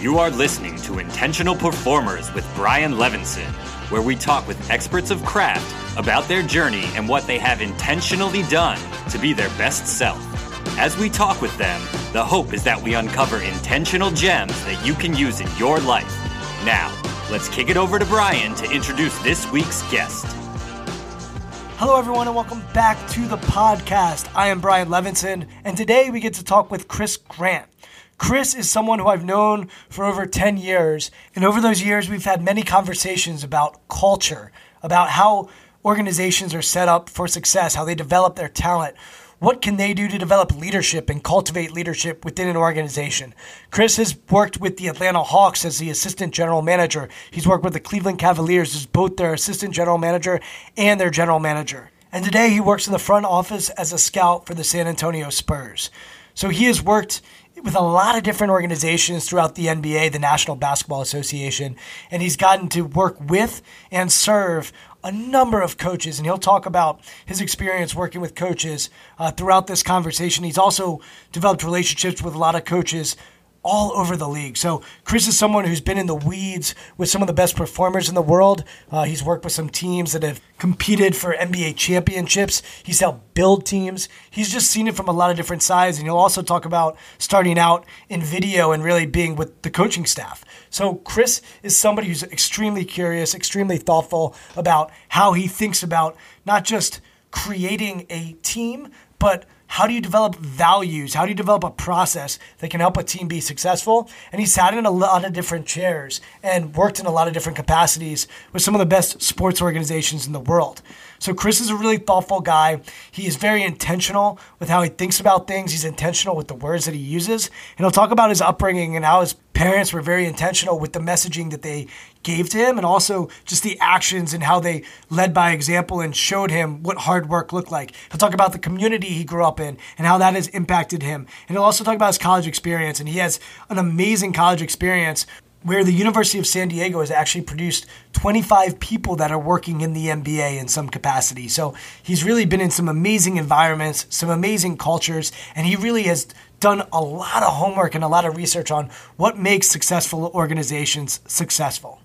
You are listening to Intentional Performers with Brian Levinson, where we talk with experts of craft about their journey and what they have intentionally done to be their best self. As we talk with them, the hope is that we uncover intentional gems that you can use in your life. Now, let's kick it over to Brian to introduce this week's guest. Hello, everyone, and welcome back to the podcast. I am Brian Levinson, and today we get to talk with Chris Grant. Chris is someone who I've known for over 10 years. And over those years, we've had many conversations about culture, about how organizations are set up for success, how they develop their talent. What can they do to develop leadership and cultivate leadership within an organization? Chris has worked with the Atlanta Hawks as the assistant general manager. He's worked with the Cleveland Cavaliers as both their assistant general manager and their general manager. And today he works in the front office as a scout for the San Antonio Spurs. So he has worked with a lot of different organizations throughout the NBA, the National Basketball Association, and he's gotten to work with and serve a number of coaches, and he'll talk about his experience working with coaches uh, throughout this conversation. He's also developed relationships with a lot of coaches all over the league. So Chris is someone who's been in the weeds with some of the best performers in the world. Uh, he's worked with some teams that have competed for NBA championships. He's helped build teams. He's just seen it from a lot of different sides. And he'll also talk about starting out in video and really being with the coaching staff. So Chris is somebody who's extremely curious, extremely thoughtful about how he thinks about not just creating a team, but how do you develop values? How do you develop a process that can help a team be successful? And he sat in a lot of different chairs and worked in a lot of different capacities with some of the best sports organizations in the world. So Chris is a really thoughtful guy. He is very intentional with how he thinks about things. He's intentional with the words that he uses. And he'll talk about his upbringing and how his parents were very intentional with the messaging that they gave to him and also just the actions and how they led by example and showed him what hard work looked like. He'll talk about the community he grew up in and how that has impacted him. And he'll also talk about his college experience. And he has an amazing college experience where the University of San Diego has actually produced 25 people that are working in the NBA in some capacity. So he's really been in some amazing environments, some amazing cultures, and he really has done a lot of homework and a lot of research on what makes successful organizations successful.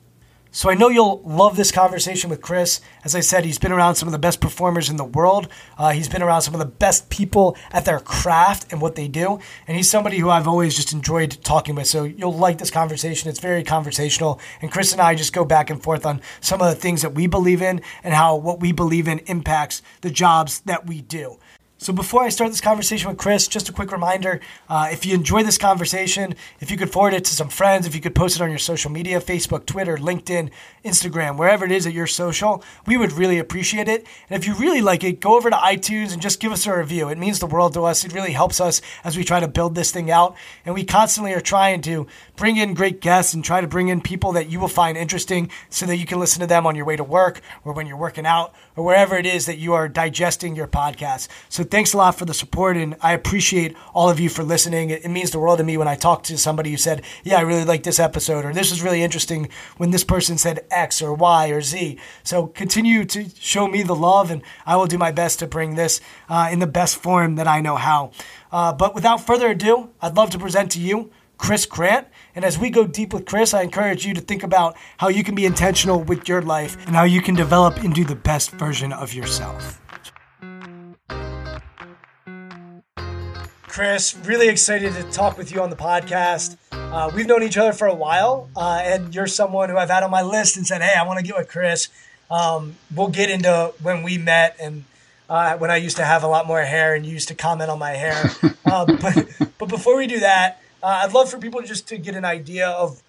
So I know you'll love this conversation with Chris. As I said, he's been around some of the best performers in the world. Uh, he's been around some of the best people at their craft and what they do. And he's somebody who I've always just enjoyed talking with. So you'll like this conversation. It's very conversational. And Chris and I just go back and forth on some of the things that we believe in and how what we believe in impacts the jobs that we do. So before I start this conversation with Chris, just a quick reminder: uh, if you enjoy this conversation, if you could forward it to some friends, if you could post it on your social media, Facebook, Twitter, LinkedIn, Instagram, wherever it is that you're social, we would really appreciate it. And if you really like it, go over to iTunes and just give us a review. It means the world to us. It really helps us as we try to build this thing out. And we constantly are trying to bring in great guests and try to bring in people that you will find interesting so that you can listen to them on your way to work or when you're working out or wherever it is that you are digesting your podcast. So thanks a lot for the support, and I appreciate all of you for listening. It, means the world to me when I talk to somebody who said, Yeah, I really like this episode, or this was really interesting when this person said X or Y or Z. So continue to show me the love, and I will do my best to bring this uh, in the best form that I know how. Uh, but without further ado, I'd love to present to you Chris Grant. And as we go deep with Chris, I encourage you to think about how you can be intentional with your life and how you can develop into the best version of yourself. Chris. Really excited to talk with you on the podcast. Uh, we've known each other for a while, uh, and you're someone who I've had on my list and said, "Hey, I want to get with Chris." Um, we'll get into when we met and uh, when I used to have a lot more hair and you used to comment on my hair. Uh, but but before we do that, uh, I'd love for people just to get an idea of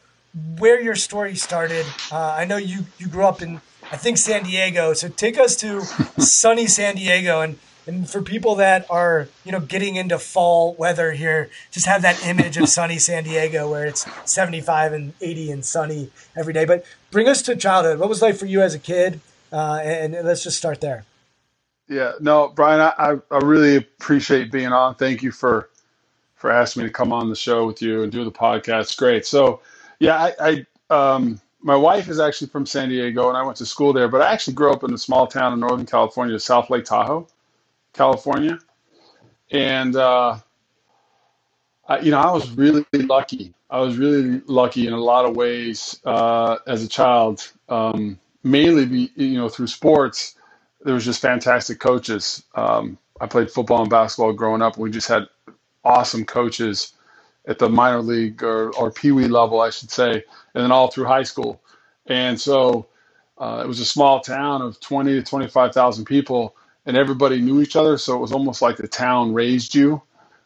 where your story started. Uh, I know you you grew up in I think San Diego, so take us to sunny San Diego and. And for people that are, you know, getting into fall weather here, just have that image of sunny San Diego where it's 75 and 80 and sunny every day. But bring us to childhood. What was life for you as a kid? Uh, and, and let's just start there. Yeah, no, Brian, I, I really appreciate being on. Thank you for for asking me to come on the show with you and do the podcast. Great. So, yeah, I, I um, my wife is actually from San Diego, and I went to school there. But I actually grew up in a small town in Northern California, South Lake Tahoe, California, and uh, I, you know, I was really lucky. I was really lucky in a lot of ways uh, as a child, um, mainly be, you know through sports. There was just fantastic coaches. Um, I played football and basketball growing up. We just had awesome coaches at the minor league or, or wee level, I should say, and then all through high school. And so uh, it was a small town of 20 to 25,000 people, and everybody knew each other. So it was almost like the town raised you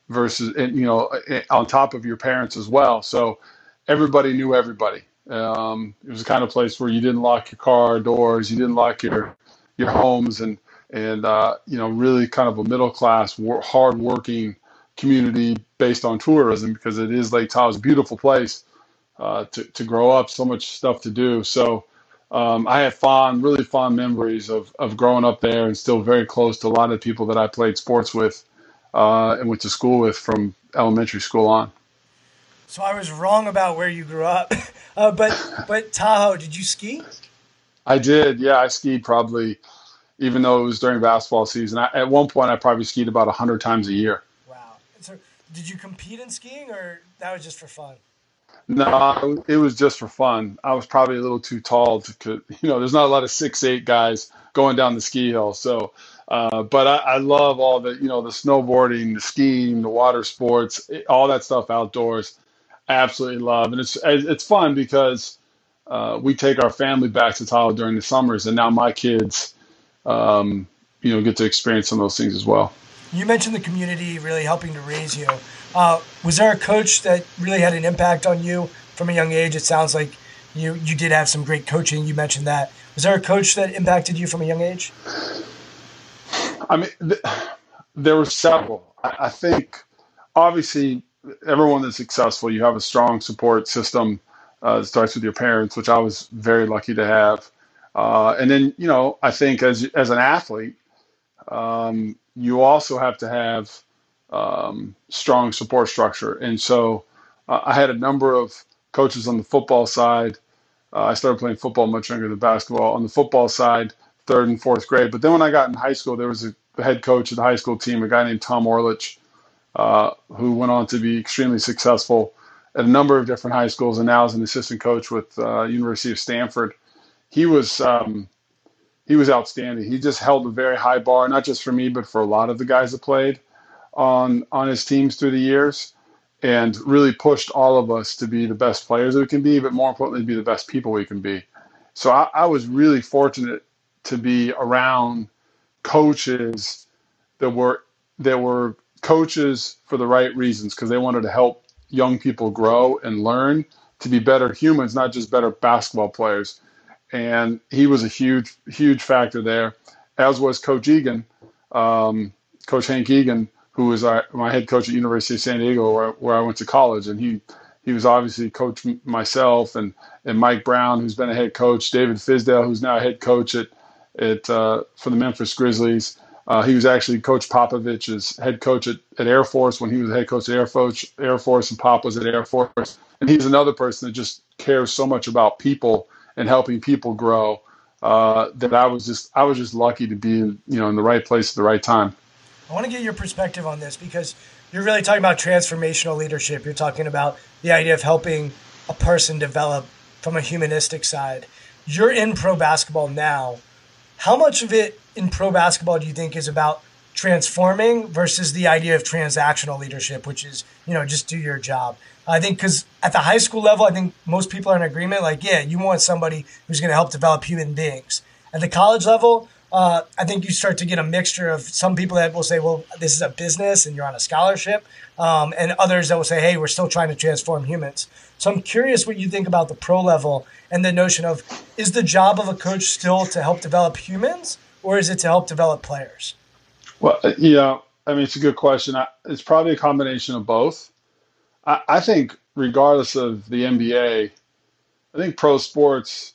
versus, you know, on top of your parents as well. So everybody knew everybody. Um, it was the kind of place where you didn't lock your car doors, you didn't lock your your homes, and and uh, you know really kind of a middle class, hard working community based on tourism because it is Lake Tahoe. It's a beautiful place uh, to, to grow up, so much stuff to do. So um, I have fond, really fond memories of, of growing up there and still very close to a lot of people that I played sports with uh, and went to school with from elementary school on. So I was wrong about where you grew up, uh, but but Tahoe, did you ski? I did. Yeah, I skied probably, even though it was during basketball season. I, at one point, I probably skied about hundred times a year. Wow! So, did you compete in skiing, or that was just for fun? No, it was just for fun. I was probably a little too tall to, you know, there's not a lot of six eight guys going down the ski hill. So, uh, but I, I, love all the, you know, the snowboarding, the skiing, the water sports, all that stuff outdoors. Absolutely love, and it's it's fun because uh, we take our family back to Tahoe during the summers, and now my kids, um, you know, get to experience some of those things as well. You mentioned the community really helping to raise you. Uh, was there a coach that really had an impact on you from a young age? It sounds like you you did have some great coaching. You mentioned that. Was there a coach that impacted you from a young age? I mean, th- there were several. I, I think, obviously, everyone that's successful, you have a strong support system. Uh, starts with your parents, which I was very lucky to have. Uh, and then, you know, I think as as an athlete, um, you also have to have um, strong support structure. And so uh, I had a number of coaches on the football side. Uh, I started playing football much younger than basketball. On the football side, third and fourth grade. But then when I got in high school, there was a head coach of the high school team, a guy named Tom Orlich, uh, who went on to be extremely successful at a number of different high schools and now is an assistant coach with uh, University of Stanford. He was um, he was outstanding. He just held a very high bar, not just for me, but for a lot of the guys that played on on his teams through the years, and really pushed all of us to be the best players that we can be, but more importantly, be the best people we can be. So I, I was really fortunate to be around coaches that were that were coaches for the right reasons because they wanted to help young people grow and learn to be better humans, not just better basketball players and he was a huge, huge factor there, as was Coach Egan, um, Coach Hank Egan, who was my head coach at University of San Diego, where, where I went to college, and he he was obviously coach myself and and Mike Brown, who's been a head coach, David Fizdale, who's now a head coach at at uh, for the Memphis Grizzlies. Uh, he was actually Coach Popovich's head coach at, at Air Force when he was head coach at Air Force, Air Force, and Pop was at Air Force. And he's another person that just cares so much about people and helping people grow. Uh, that I was just I was just lucky to be in, you know in the right place at the right time. I want to get your perspective on this because you're really talking about transformational leadership. You're talking about the idea of helping a person develop from a humanistic side. You're in pro basketball now. How much of it in pro basketball do you think is about transforming versus the idea of transactional leadership, which is, you know, just do your job. I think because at the high school level, I think most people are in agreement. Like, yeah, you want somebody who's going to help develop human beings. At the college level, uh, I think you start to get a mixture of some people that will say, well, this is a business and you're on a scholarship, um, and others that will say, hey, we're still trying to transform humans. So I'm curious what you think about the pro level and the notion of is the job of a coach still to help develop humans or is it to help develop players? Well, uh, yeah, I mean, it's a good question. It's probably a combination of both. I, I think, regardless of the NBA, I think pro sports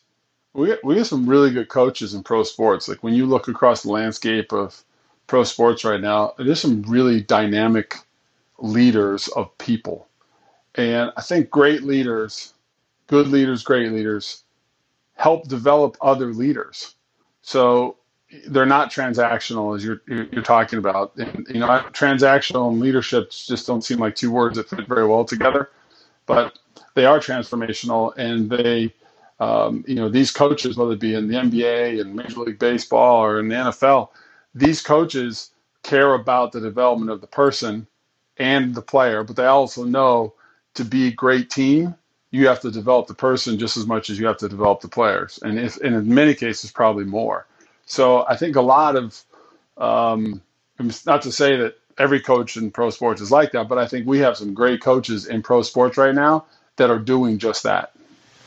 we get, we get some really good coaches in pro sports. Like when you look across the landscape of pro sports right now, there's some really dynamic leaders of people. And I think great leaders, good leaders, great leaders, help develop other leaders. So they're not transactional as you're you're talking about. And, you know, transactional and leadership just don't seem like two words that fit very well together, but they are transformational and they um, you know, these coaches, whether it be in the NBA and Major League Baseball or in the NFL, these coaches care about the development of the person and the player, but they also know to be a great team, you have to develop the person just as much as you have to develop the players, and if and in many cases probably more. So I think a lot of, um, not to say that every coach in pro sports is like that, but I think we have some great coaches in pro sports right now that are doing just that.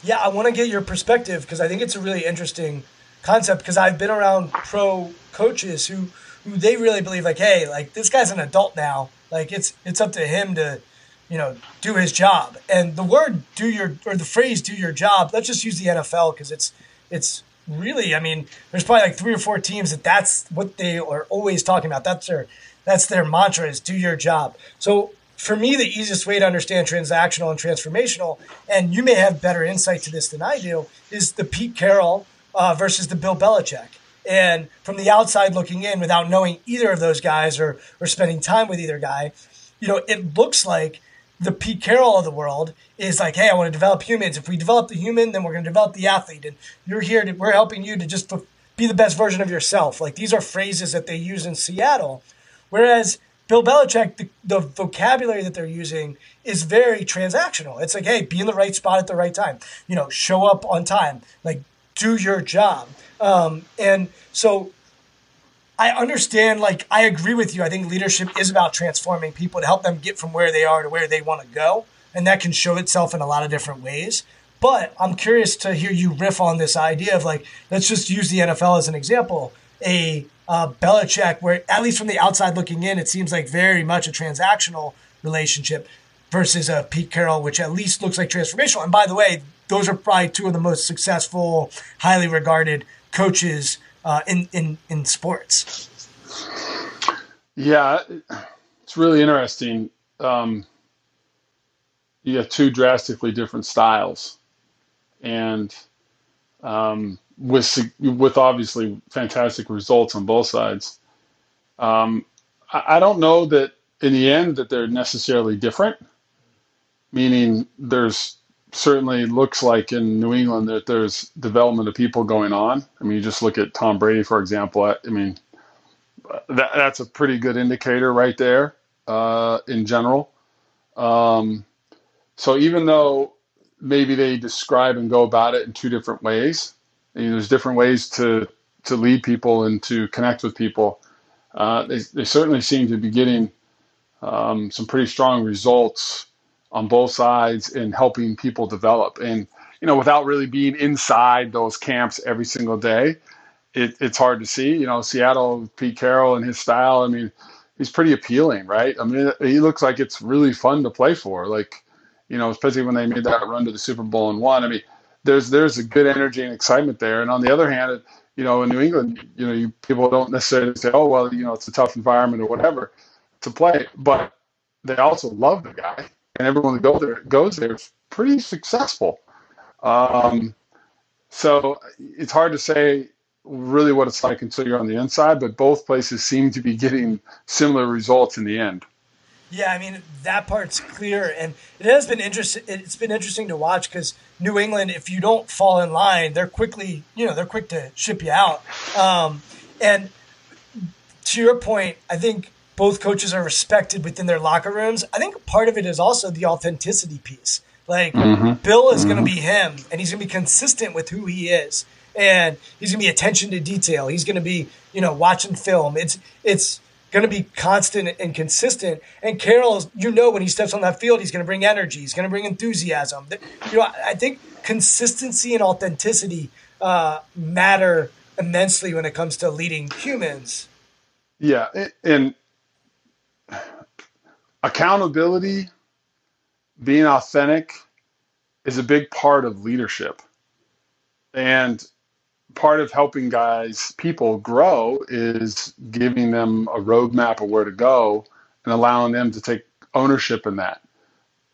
Yeah, I want to get your perspective because I think it's a really interesting concept because I've been around pro coaches who who they really believe like, hey, like this guy's an adult now. Like it's it's up to him to, you know, do his job. And the word do your or the phrase do your job, let's just use the NFL because it's it's really, I mean, there's probably like three or four teams that that's what they are always talking about. That's their that's their mantra is do your job. So for me, the easiest way to understand transactional and transformational, and you may have better insight to this than I do, is the Pete Carroll uh, versus the Bill Belichick. And from the outside looking in, without knowing either of those guys or or spending time with either guy, you know, it looks like the Pete Carroll of the world is like, hey, I want to develop humans. If we develop the human, then we're going to develop the athlete, and you're here to we're helping you to just be the best version of yourself. Like these are phrases that they use in Seattle, whereas Bill Belichick, the, the, vocabulary that they're using is very transactional. It's like, hey, be in the right spot at the right time. You know, show up on time. Like, do your job. Um, and so I understand, like, I agree with you. I think leadership is about transforming people to help them get from where they are to where they want to go. And that can show itself in a lot of different ways. But I'm curious to hear you riff on this idea of, like, let's just use the NFL as an example. A uh, Belichick, where at least from the outside looking in, it seems like very much a transactional relationship versus a Pete Carroll, which at least looks like transformational. And by the way, those are probably two of the most successful, highly regarded coaches uh, in in in sports. Yeah, it's really interesting. Um, you have two drastically different styles, and um, with with obviously fantastic results on both sides. Um, I, I don't know that in the end that they're necessarily different. Meaning, there's certainly looks like in New England that there's development of people going on. I mean, you just look at Tom Brady, for example. I, I mean, that, that's a pretty good indicator right there uh, in general. Um, so even though maybe they describe and go about it in two different ways, you know, there's different ways to to lead people and to connect with people. Uh, they, they certainly seem to be getting um, some pretty strong results on both sides in helping people develop. And you know, without really being inside those camps every single day, it, it's hard to see. You know, Seattle, Pete Carroll and his style. I mean, he's pretty appealing, right? I mean, he looks like it's really fun to play for. Like, you know, especially when they made that run to the Super Bowl and won. I mean, there's there's a good energy and excitement there. And on the other hand, you know, in New England, you know, you, people don't necessarily say, oh well, you know, it's a tough environment or whatever to play, but they also love the guy, and everyone that goes there goes there is pretty successful. Um, so it's hard to say really what it's like until you're on the inside, but both places seem to be getting similar results in the end. Yeah, I mean that part's clear, and it has been interesting. It's been interesting to watch because New England, if you don't fall in line, they're quickly, you know, they're quick to ship you out. Um, and to your point, I think both coaches are respected within their locker rooms. I think part of it is also the authenticity piece. Like mm-hmm. Bill is mm-hmm. going to be him, and he's going to be consistent with who he is, and he's going to be attention to detail. He's going to be, you know, watching film. It's it's going to be constant and consistent. And Carroll, you know, when he steps on that field, he's going to bring energy. He's going to bring enthusiasm. You know, I think consistency and authenticity uh, matter immensely when it comes to leading humans. Yeah, and accountability, being authentic, is a big part of leadership. And part of helping guys, people grow is giving them a roadmap of where to go and allowing them to take ownership in that.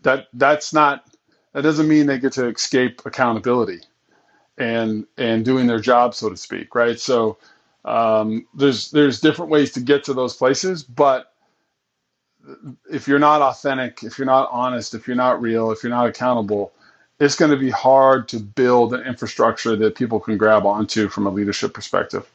That that's not that doesn't mean they get to escape accountability and and doing their job, so to speak, right? So um, there's there's different ways to get to those places, but if you're not authentic, if you're not honest, if you're not real, if you're not accountable, it's going to be hard to build an infrastructure that people can grab onto from a leadership perspective.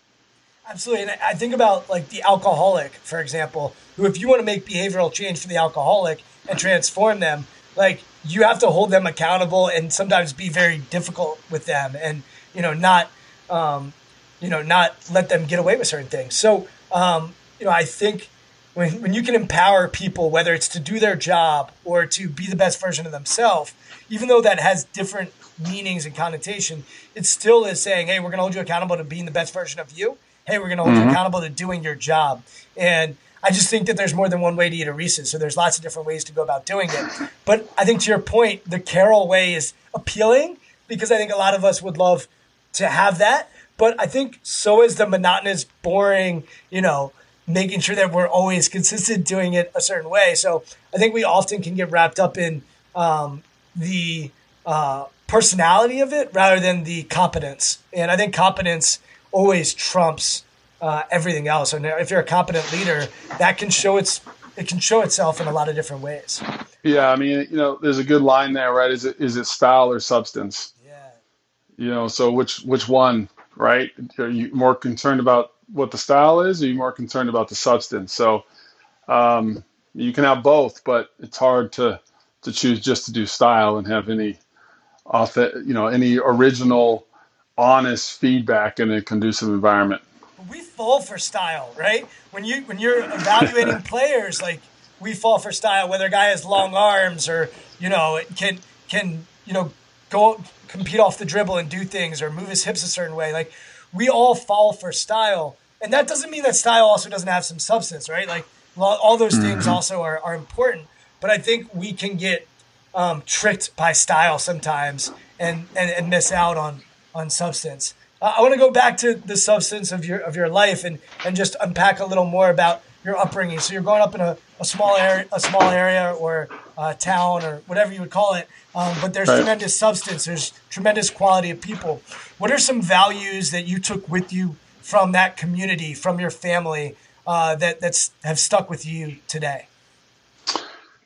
Absolutely. And I think about like the alcoholic, for example, who, if you want to make behavioral change for the alcoholic and transform them, like you have to hold them accountable and sometimes be very difficult with them and, you know, not, um, you know, not let them get away with certain things. So, um, you know, I think when, when you can empower people, whether it's to do their job or to be the best version of themselves, even though that has different meanings and connotation, it still is saying, hey, we're going to hold you accountable to being the best version of you. Hey, we're going to hold mm-hmm. you accountable to doing your job. And I just think that there's more than one way to eat a Reese's. So there's lots of different ways to go about doing it. But I think to your point, the Carroll way is appealing because I think a lot of us would love to have that. But I think so is the monotonous, boring, you know, making sure that we're always consistent doing it a certain way. So I think we often can get wrapped up in um, the uh, personality of it rather than the competence. And I think competence always trumps uh, everything else. And if you're a competent leader, that can show its it can show itself in a lot of different ways. Yeah, I mean, you know, there's a good line there, right? Is it is it style or substance? Yeah. You know, so which which one, right? Are you more concerned about what the style is, or are you more concerned about the substance? So um, you can have both, but it's hard to to choose just to do style and have any authentic, you know, any original, honest feedback in a conducive environment. We fall for style, right? When you when you're evaluating players, like we fall for style, whether a guy has long arms or you know can can you know go compete off the dribble and do things or move his hips a certain way. Like we all fall for style, and that doesn't mean that style also doesn't have some substance, right? Like all those things mm-hmm. also are, are important. But I think we can get um, tricked by style sometimes and, and, and miss out on on substance. Uh, I want to go back to the substance of your of your life and and just unpack a little more about your upbringing. So you're growing up in a, a small area, a small area or a town or whatever you would call it. Um, but there's right. tremendous substance. There's tremendous quality of people. What are some values that you took with you from that community, from your family, uh, that that's have stuck with you today?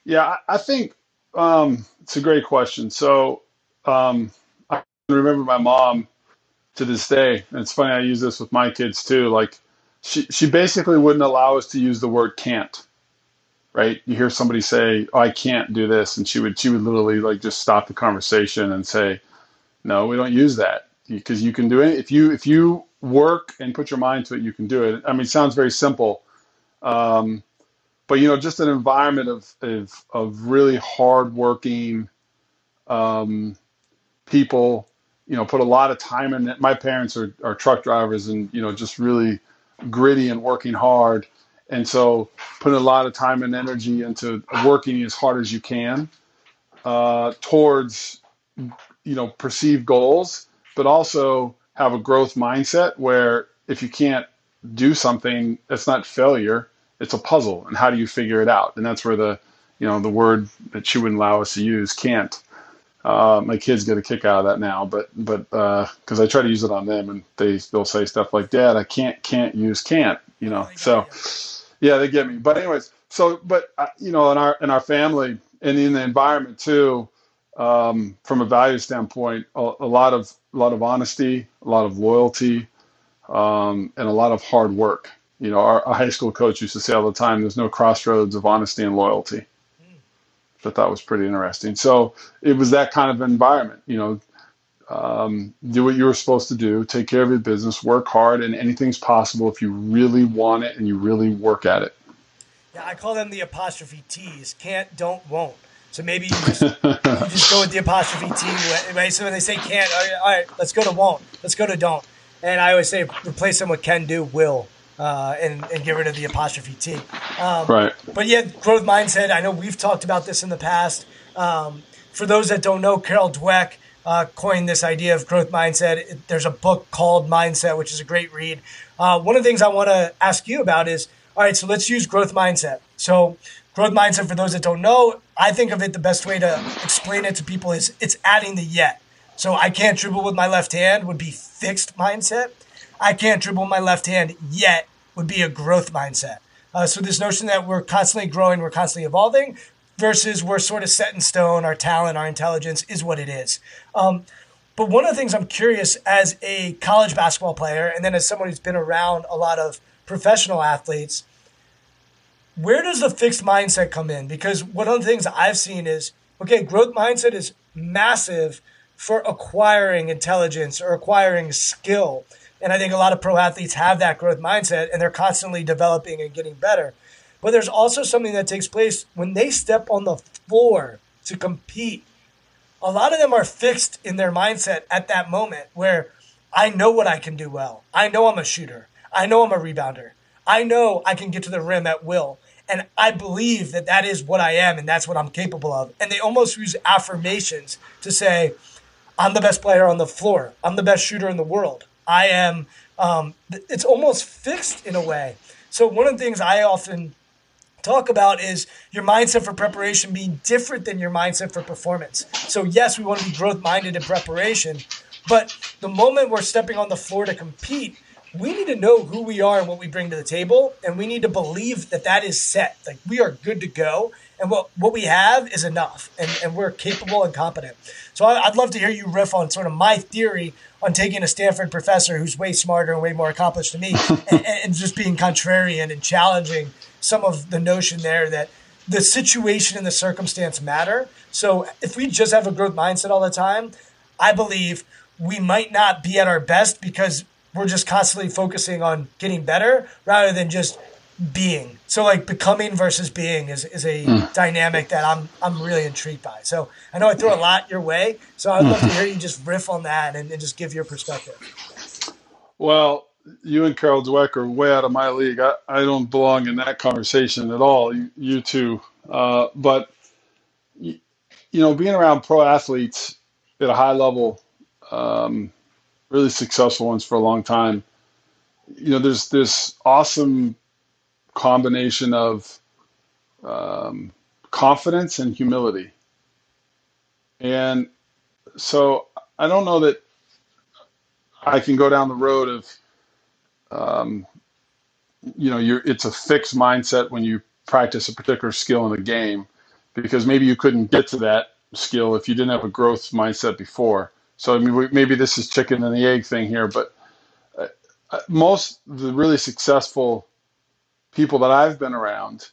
Yeah, I think um, it's a great question. So um, I remember my mom to this day, and it's funny I use this with my kids too. Like she she basically wouldn't allow us to use the word can't. Right? You hear somebody say, oh, "I can't do this," and she would she would literally like just stop the conversation and say, "No, we don't use that because you can do it if you if you work and put your mind to it, you can do it." I mean, it sounds very simple. Um, but you know, just an environment of of, of really hardworking um, people. You know, put a lot of time in it. My parents are, are truck drivers, and you know, just really gritty and working hard. And so, putting a lot of time and energy into working as hard as you can uh, towards you know perceived goals, but also have a growth mindset where if you can't do something, it's not failure it's a puzzle. And how do you figure it out? And that's where the you know the word that she wouldn't allow us to use can't uh, my kids get a kick out of that now but but because uh, i try to use it on them and they they'll say stuff like dad i can't can't use can't you know so yeah they get me but anyways so but uh, you know in our in our family and in the environment too um, from a value standpoint a, a, lot of a lot of honesty a lot of loyalty um, and a lot of hard work You know, our, our high school coach used to say all the time, "There's no crossroads of honesty and loyalty." Which I thought was pretty interesting. So it was that kind of environment. You know, um, do what you were supposed to do, take care of your business, work hard, and anything's possible if you really want it and you really work at it. Yeah, I call them the apostrophe T's. Can't, don't, won't. So maybe you just, you just go with the apostrophe T, right? So when they say can't, all right, all right, let's go to won't. Let's go to don't. And I always say replace them with can do, will, uh, and, and get rid of the apostrophe T. Um, Right. but yeah, growth mindset. I know we've talked about this in the past. Um, for those that don't know, Carol Dweck uh, coined this idea of growth mindset. There's a book called Mindset, which is a great read. Uh, one of the things I want to ask you about is all right, so let's use growth mindset. So, growth mindset, for those that don't know, I think of it the best way to explain it to people is it's adding the yet. So, I can't dribble with my left hand would be fixed mindset. I can't dribble my left hand yet would be a growth mindset. Uh, so this notion that we're constantly growing, we're constantly evolving, versus we're sort of set in stone. Our talent, our intelligence is what it is. Um, but one of the things I'm curious as a college basketball player, and then as someone who's been around a lot of professional athletes, where does the fixed mindset come in? Because one of the things I've seen is okay, growth mindset is massive for acquiring intelligence or acquiring skill. And I think a lot of pro athletes have that growth mindset and they're constantly developing and getting better. But there's also something that takes place when they step on the floor to compete. A lot of them are fixed in their mindset at that moment where I know what I can do well. I know I'm a shooter. I know I'm a rebounder. I know I can get to the rim at will. And I believe that that is what I am and that's what I'm capable of. And they almost use affirmations to say, I'm the best player on the floor. I'm the best shooter in the world. I am, um, it's almost fixed in a way. So, one of the things I often talk about is your mindset for preparation being different than your mindset for performance. So, yes, we want to be growth minded in preparation, but the moment we're stepping on the floor to compete, we need to know who we are and what we bring to the table, and we need to believe that that is set. Like we are good to go, and what what we have is enough, and, and we're capable and competent. So I, I'd love to hear you riff on sort of my theory on taking a Stanford professor who's way smarter and way more accomplished than me, and, and just being contrarian and challenging some of the notion there that the situation and the circumstance matter. So if we just have a growth mindset all the time, I believe we might not be at our best because we're just constantly focusing on getting better rather than just being. So like becoming versus being is, is a dynamic that I'm I'm really intrigued by. So I know I threw a lot your way. So I'd love to hear you just riff on that and, and just give your perspective. Well, you and Carol Dweck are way out of my league. I, I don't belong in that conversation at all. You, you two, uh, but you, you know, being around pro athletes at a high level, um, really successful ones for a long time. You know, there's this awesome combination of um, confidence and humility, and so I don't know that I can go down the road of um, you know, you're, it's a fixed mindset when you practice a particular skill in a game because maybe you couldn't get to that skill if you didn't have a growth mindset before. So I mean, maybe this is chicken and the egg thing here, but uh, uh, most the really successful people that I've been around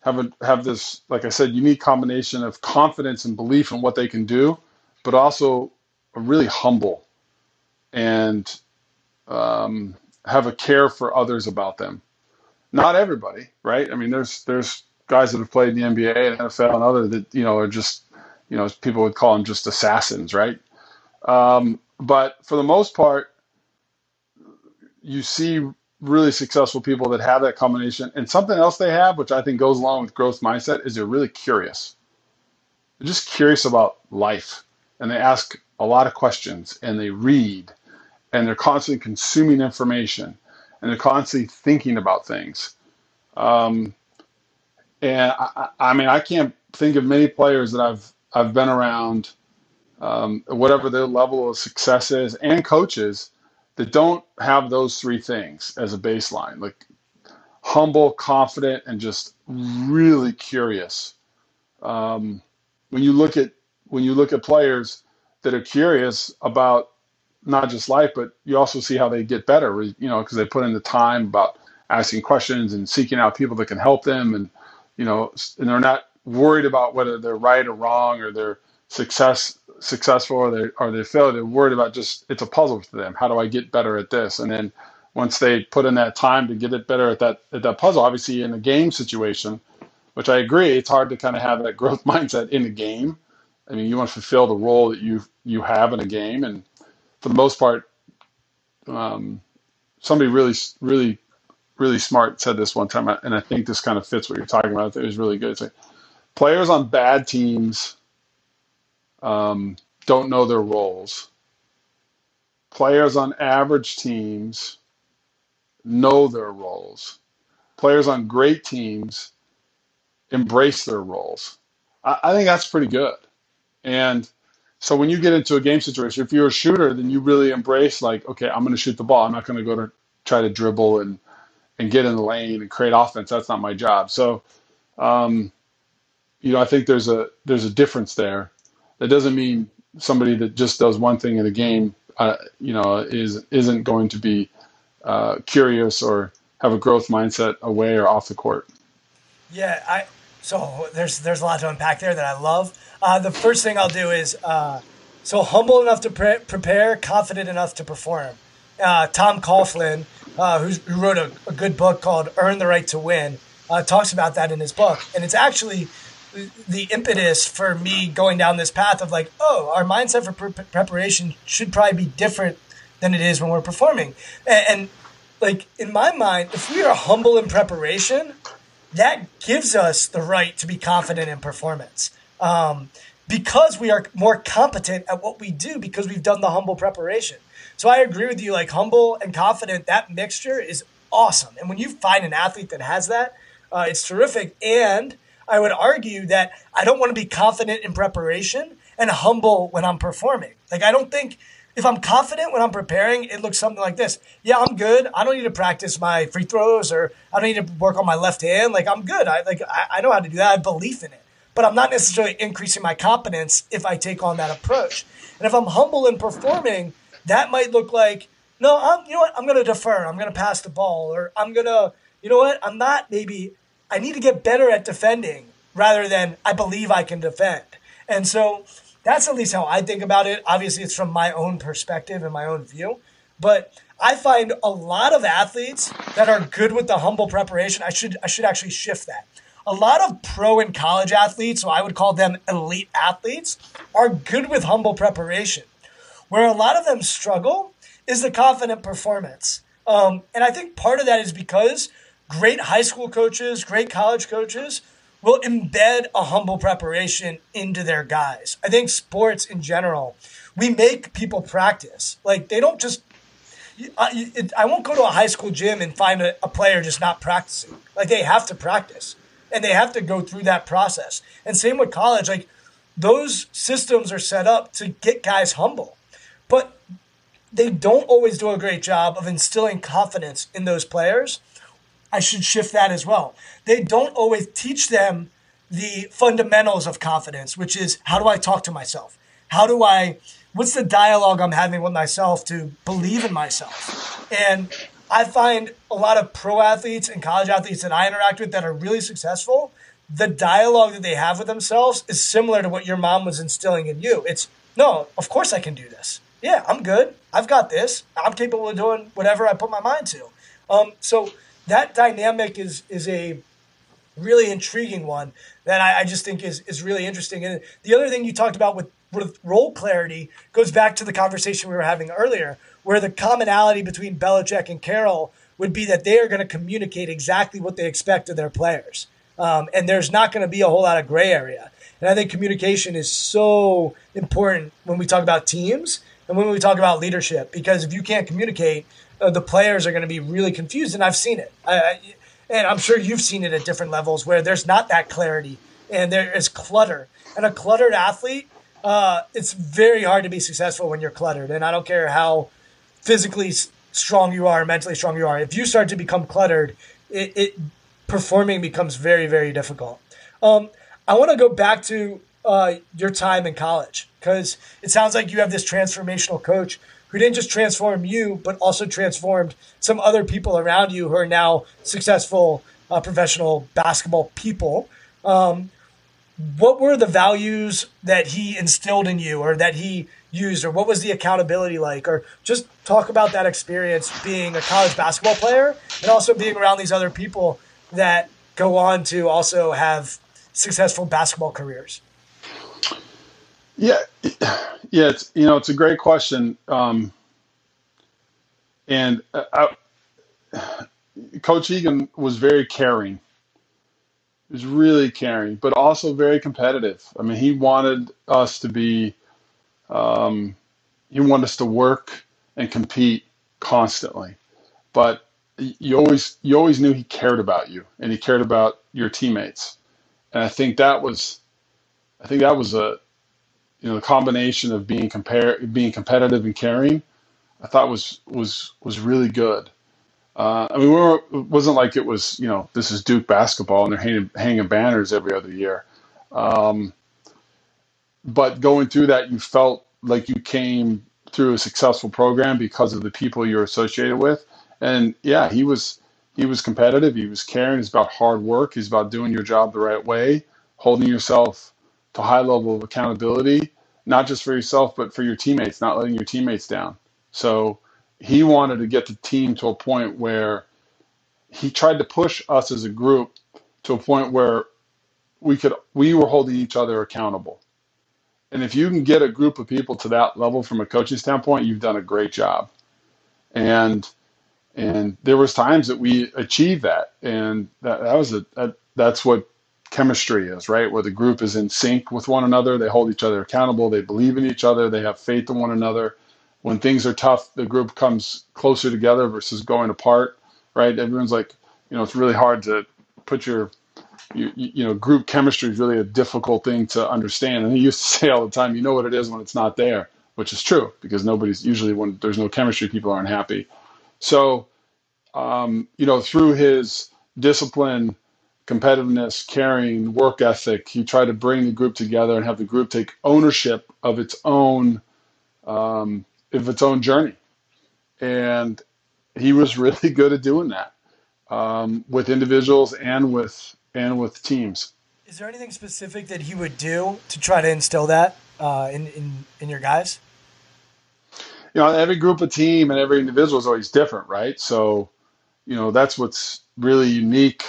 have a, have this, like I said, unique combination of confidence and belief in what they can do, but also a really humble and um, have a care for others about them. Not everybody, right? I mean, there's there's guys that have played in the NBA and NFL and other that you know are just you know people would call them just assassins, right? Um, but for the most part, you see really successful people that have that combination. And something else they have, which I think goes along with growth mindset, is they're really curious. They're just curious about life, and they ask a lot of questions, and they read, and they're constantly consuming information, and they're constantly thinking about things. Um, and I, I mean, I can't think of many players that I've I've been around, um, whatever their level of success is, and coaches that don't have those three things as a baseline, like humble, confident, and just really curious. Um, when you look at when you look at players that are curious about not just life, but you also see how they get better. You know, because they put in the time about asking questions and seeking out people that can help them, and you know, and they're not worried about whether they're right or wrong or they're success successful or they or they fail. They're worried about just it's a puzzle to them. How do I get better at this? And then once they put in that time to get it better at that at that puzzle, obviously in a game situation, which I agree, it's hard to kind of have that growth mindset in a game. I mean, you want to fulfill the role that you you have in a game, and for the most part, um, somebody really really really smart said this one time, and I think this kind of fits what you're talking about. It was really good. It's like players on bad teams um, don't know their roles. Players on average teams know their roles. Players on great teams embrace their roles. I, I think that's pretty good. And so when you get into a game situation, if you're a shooter, then you really embrace like, okay, I'm going to shoot the ball. I'm not going to go to try to dribble and and get in the lane and create offense. That's not my job. So, um, you know, I think there's a there's a difference there. That doesn't mean somebody that just does one thing in a game, uh, you know, is isn't going to be uh, curious or have a growth mindset away or off the court. Yeah, I so there's there's a lot to unpack there that I love. Uh, the first thing I'll do is uh, so humble enough to pre- prepare, confident enough to perform. Uh, Tom Coughlin, uh, who wrote a, a, good book called "Earn the Right to Win," talks about that in his book, and it's actually the impetus for me going down this path of like, oh, our mindset for pre- preparation should probably be different than it is when we're performing. And, and, like in my mind, if we are humble in preparation, that gives us the right to be confident in performance. Um, because we are more competent at what we do because we've done the humble preparation. So I agree with you, like humble and confident, that mixture is awesome. And when you find an athlete that has that, uh, it's terrific. And I would argue that I don't want to be confident in preparation and humble when I'm performing. Like, I don't think if I'm confident when I'm preparing, it looks something like this. Yeah, I'm good. I don't need to practice my free throws or I don't need to work on my left hand. Like, I'm good. I like I, I know how to do that. I have belief in it. But I'm not necessarily increasing my competence if I take on that approach. And if I'm humble in performing, that might look like, no, I'm you know what, I'm gonna defer. I'm gonna pass the ball, or I'm gonna, you know what, I'm not maybe I need to get better at defending rather than I believe I can defend. And so that's at least how I think about it. Obviously, it's from my own perspective and my own view. But I find a lot of athletes that are good with the humble preparation. I should I should actually shift that. A lot of pro and college athletes, so I would call them elite athletes, are good with humble preparation. Where a lot of them struggle is the confident performance. Um, and I think part of that is because great high school coaches, great college coaches will embed a humble preparation into their guys. I think sports in general, we make people practice. Like they don't just. I, I won't go to a high school gym and find a, a player just not practicing. Like they have to practice and they have to go through that process. And same with college. Like those systems are set up to get guys humble, but they don't always do a great job of instilling confidence in those players I should shift that as well. They don't always teach them the fundamentals of confidence, which is how do I talk to myself? How do I, what's the dialogue I'm having with myself to believe in myself? And I find a lot of pro athletes and college athletes that I interact with that are really successful. The dialogue that they have with themselves is similar to what your mom was instilling in you. It's, no, of course I can do this. Yeah, I'm good. I've got this. I'm capable of doing whatever I put my mind to. Um, so that dynamic is is a really intriguing one that I, I, just think is is really interesting. And the other thing you talked about with, with role clarity goes back to the conversation we were having earlier, where the commonality between Belichick and Carroll would be that they are going to communicate exactly what they expect of their players, um, and there's not going to be a whole lot of gray area. And I think communication is so important when we talk about teams and when we talk about leadership, because if you can't communicate, uh, the players are going to be really confused, and I've seen it. I, and I'm sure you've seen it at different levels where there's not that clarity and there is clutter. And a cluttered athlete, uh, it's very hard to be successful when you're cluttered. And I don't care how physically strong you are, mentally strong you are. If you start to become cluttered, it, it performing becomes very, very difficult. Um, I want to go back to uh, your time in college because it sounds like you have this transformational coach who didn't just transform you, but also transformed some other people around you who are now successful uh, professional basketball people. Um, what were the values that he instilled in you or that he used or what was the accountability like or just talk about that experience being a college basketball player and also being around these other people that go on to also have successful basketball careers yeah yeah it's you know it's a great question um, and uh, I, coach egan was very caring He was really caring, but also very competitive. I mean, he wanted us to be, um, he wanted us to work and compete constantly. But you always, you always knew he cared about you and he cared about your teammates. And I think that was, I think that was a, you know, the combination of being compare, being competitive and caring. I thought was was was really good. Uh, I mean, we were, it wasn't like it was, you know, this is Duke basketball and they're hanging, hanging banners every other year. Um, but going through that, you felt like you came through a successful program because of the people you're associated with. And yeah, he was he was competitive. He was caring. He's about hard work. He's about doing your job the right way, holding yourself to a high level of accountability, not just for yourself but for your teammates, not letting your teammates down. So he wanted to get the team to a point where he tried to push us as a group to a point where we could we were holding each other accountable. And if you can get a group of people to that level from a coaching standpoint, you've done a great job. And and there was times that we achieved that, and that, that was a that, that's what chemistry is, right? Where the group is in sync with one another, they hold each other accountable, they believe in each other, they have faith in one another, when things are tough, the group comes closer together versus going apart, right? Everyone's like, you know, it's really hard to put your, you, you know, group chemistry is really a difficult thing to understand. And he used to say all the time, you know what it is when it's not there, which is true because nobody's usually when there's no chemistry, people aren't happy. So, um, you know, through his discipline, competitiveness, caring, work ethic, he tried to bring the group together and have the group take ownership of its own um, of its own journey. And he was really good at doing that um, with individuals and with and with teams. Is there anything specific that he would do to try to instill that uh, in, in in your guys? You know, every group of team and every individual is always different, right? So, you know, that's what's really unique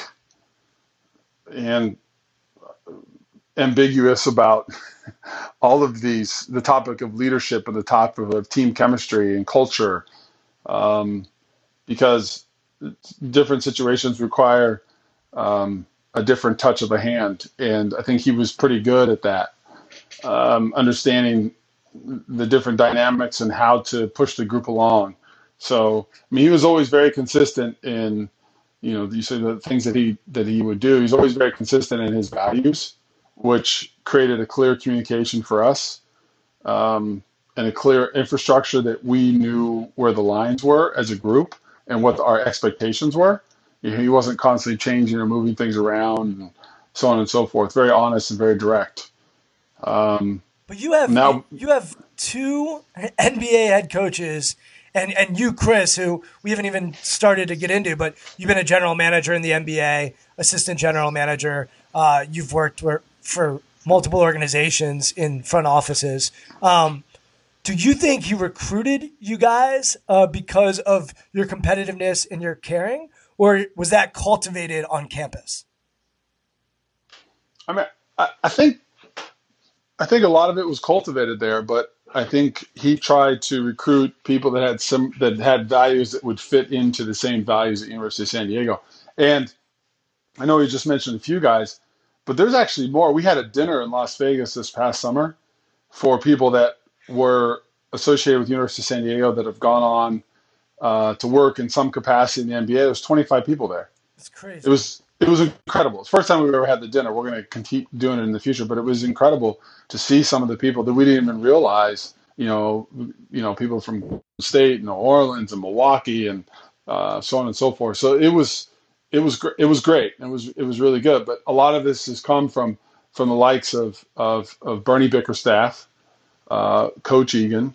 and ambiguous about all of these the topic of leadership and the topic of team chemistry and culture um, because different situations require um, a different touch of the hand. And i think he was pretty good at that um, understanding the different dynamics and how to push the group along. So i mean he was always very consistent in you know you say the things that he that he would do he's always very consistent in his values which created a clear communication for us um, and a clear infrastructure that we knew where the lines were as a group and what our expectations were. He wasn't constantly changing or moving things around and so on and so forth. Very honest and very direct. Um, but you have now you have two NBA head coaches and and you Chris who we haven't even started to get into but you've been a general manager in the NBA assistant general manager uh, you've worked for multiple organizations in front offices. Um, do you think he recruited you guys uh, because of your competitiveness and your caring, or was that cultivated on campus? I mean, I, I think I think a lot of it was cultivated there, but I think he tried to recruit people that had some that had values that would fit into the same values at University of San Diego. And I know he just mentioned a few guys. But there's actually more. We had a dinner in Las Vegas this past summer for people that were associated with University of San Diego that have gone on uh, to work in some capacity in the NBA. There was 25 people there. It's crazy. It was it was incredible. It's the first time we've ever had the dinner. We're going to continue doing it in the future, but it was incredible to see some of the people that we didn't even realize. You know, you know, people from state, New Orleans, and Milwaukee, and uh, so on and so forth. So it was it was it was great. It was it was really good. But a lot of this has come from from the likes of of, of Bernie Bickerstaff, uh, Coach Egan,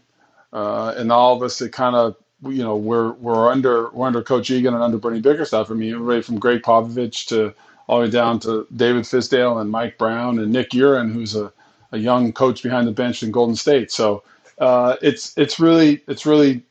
uh, and all of us that kind of you know we're we're under we're under Coach Egan and under Bernie Bickerstaff. I mean, everybody from Gregg Popovich to all the way down to David Fizdale and Mike Brown and Nick U'Ren, who's a, a young coach behind the bench in Golden State. So uh, it's it's really it's really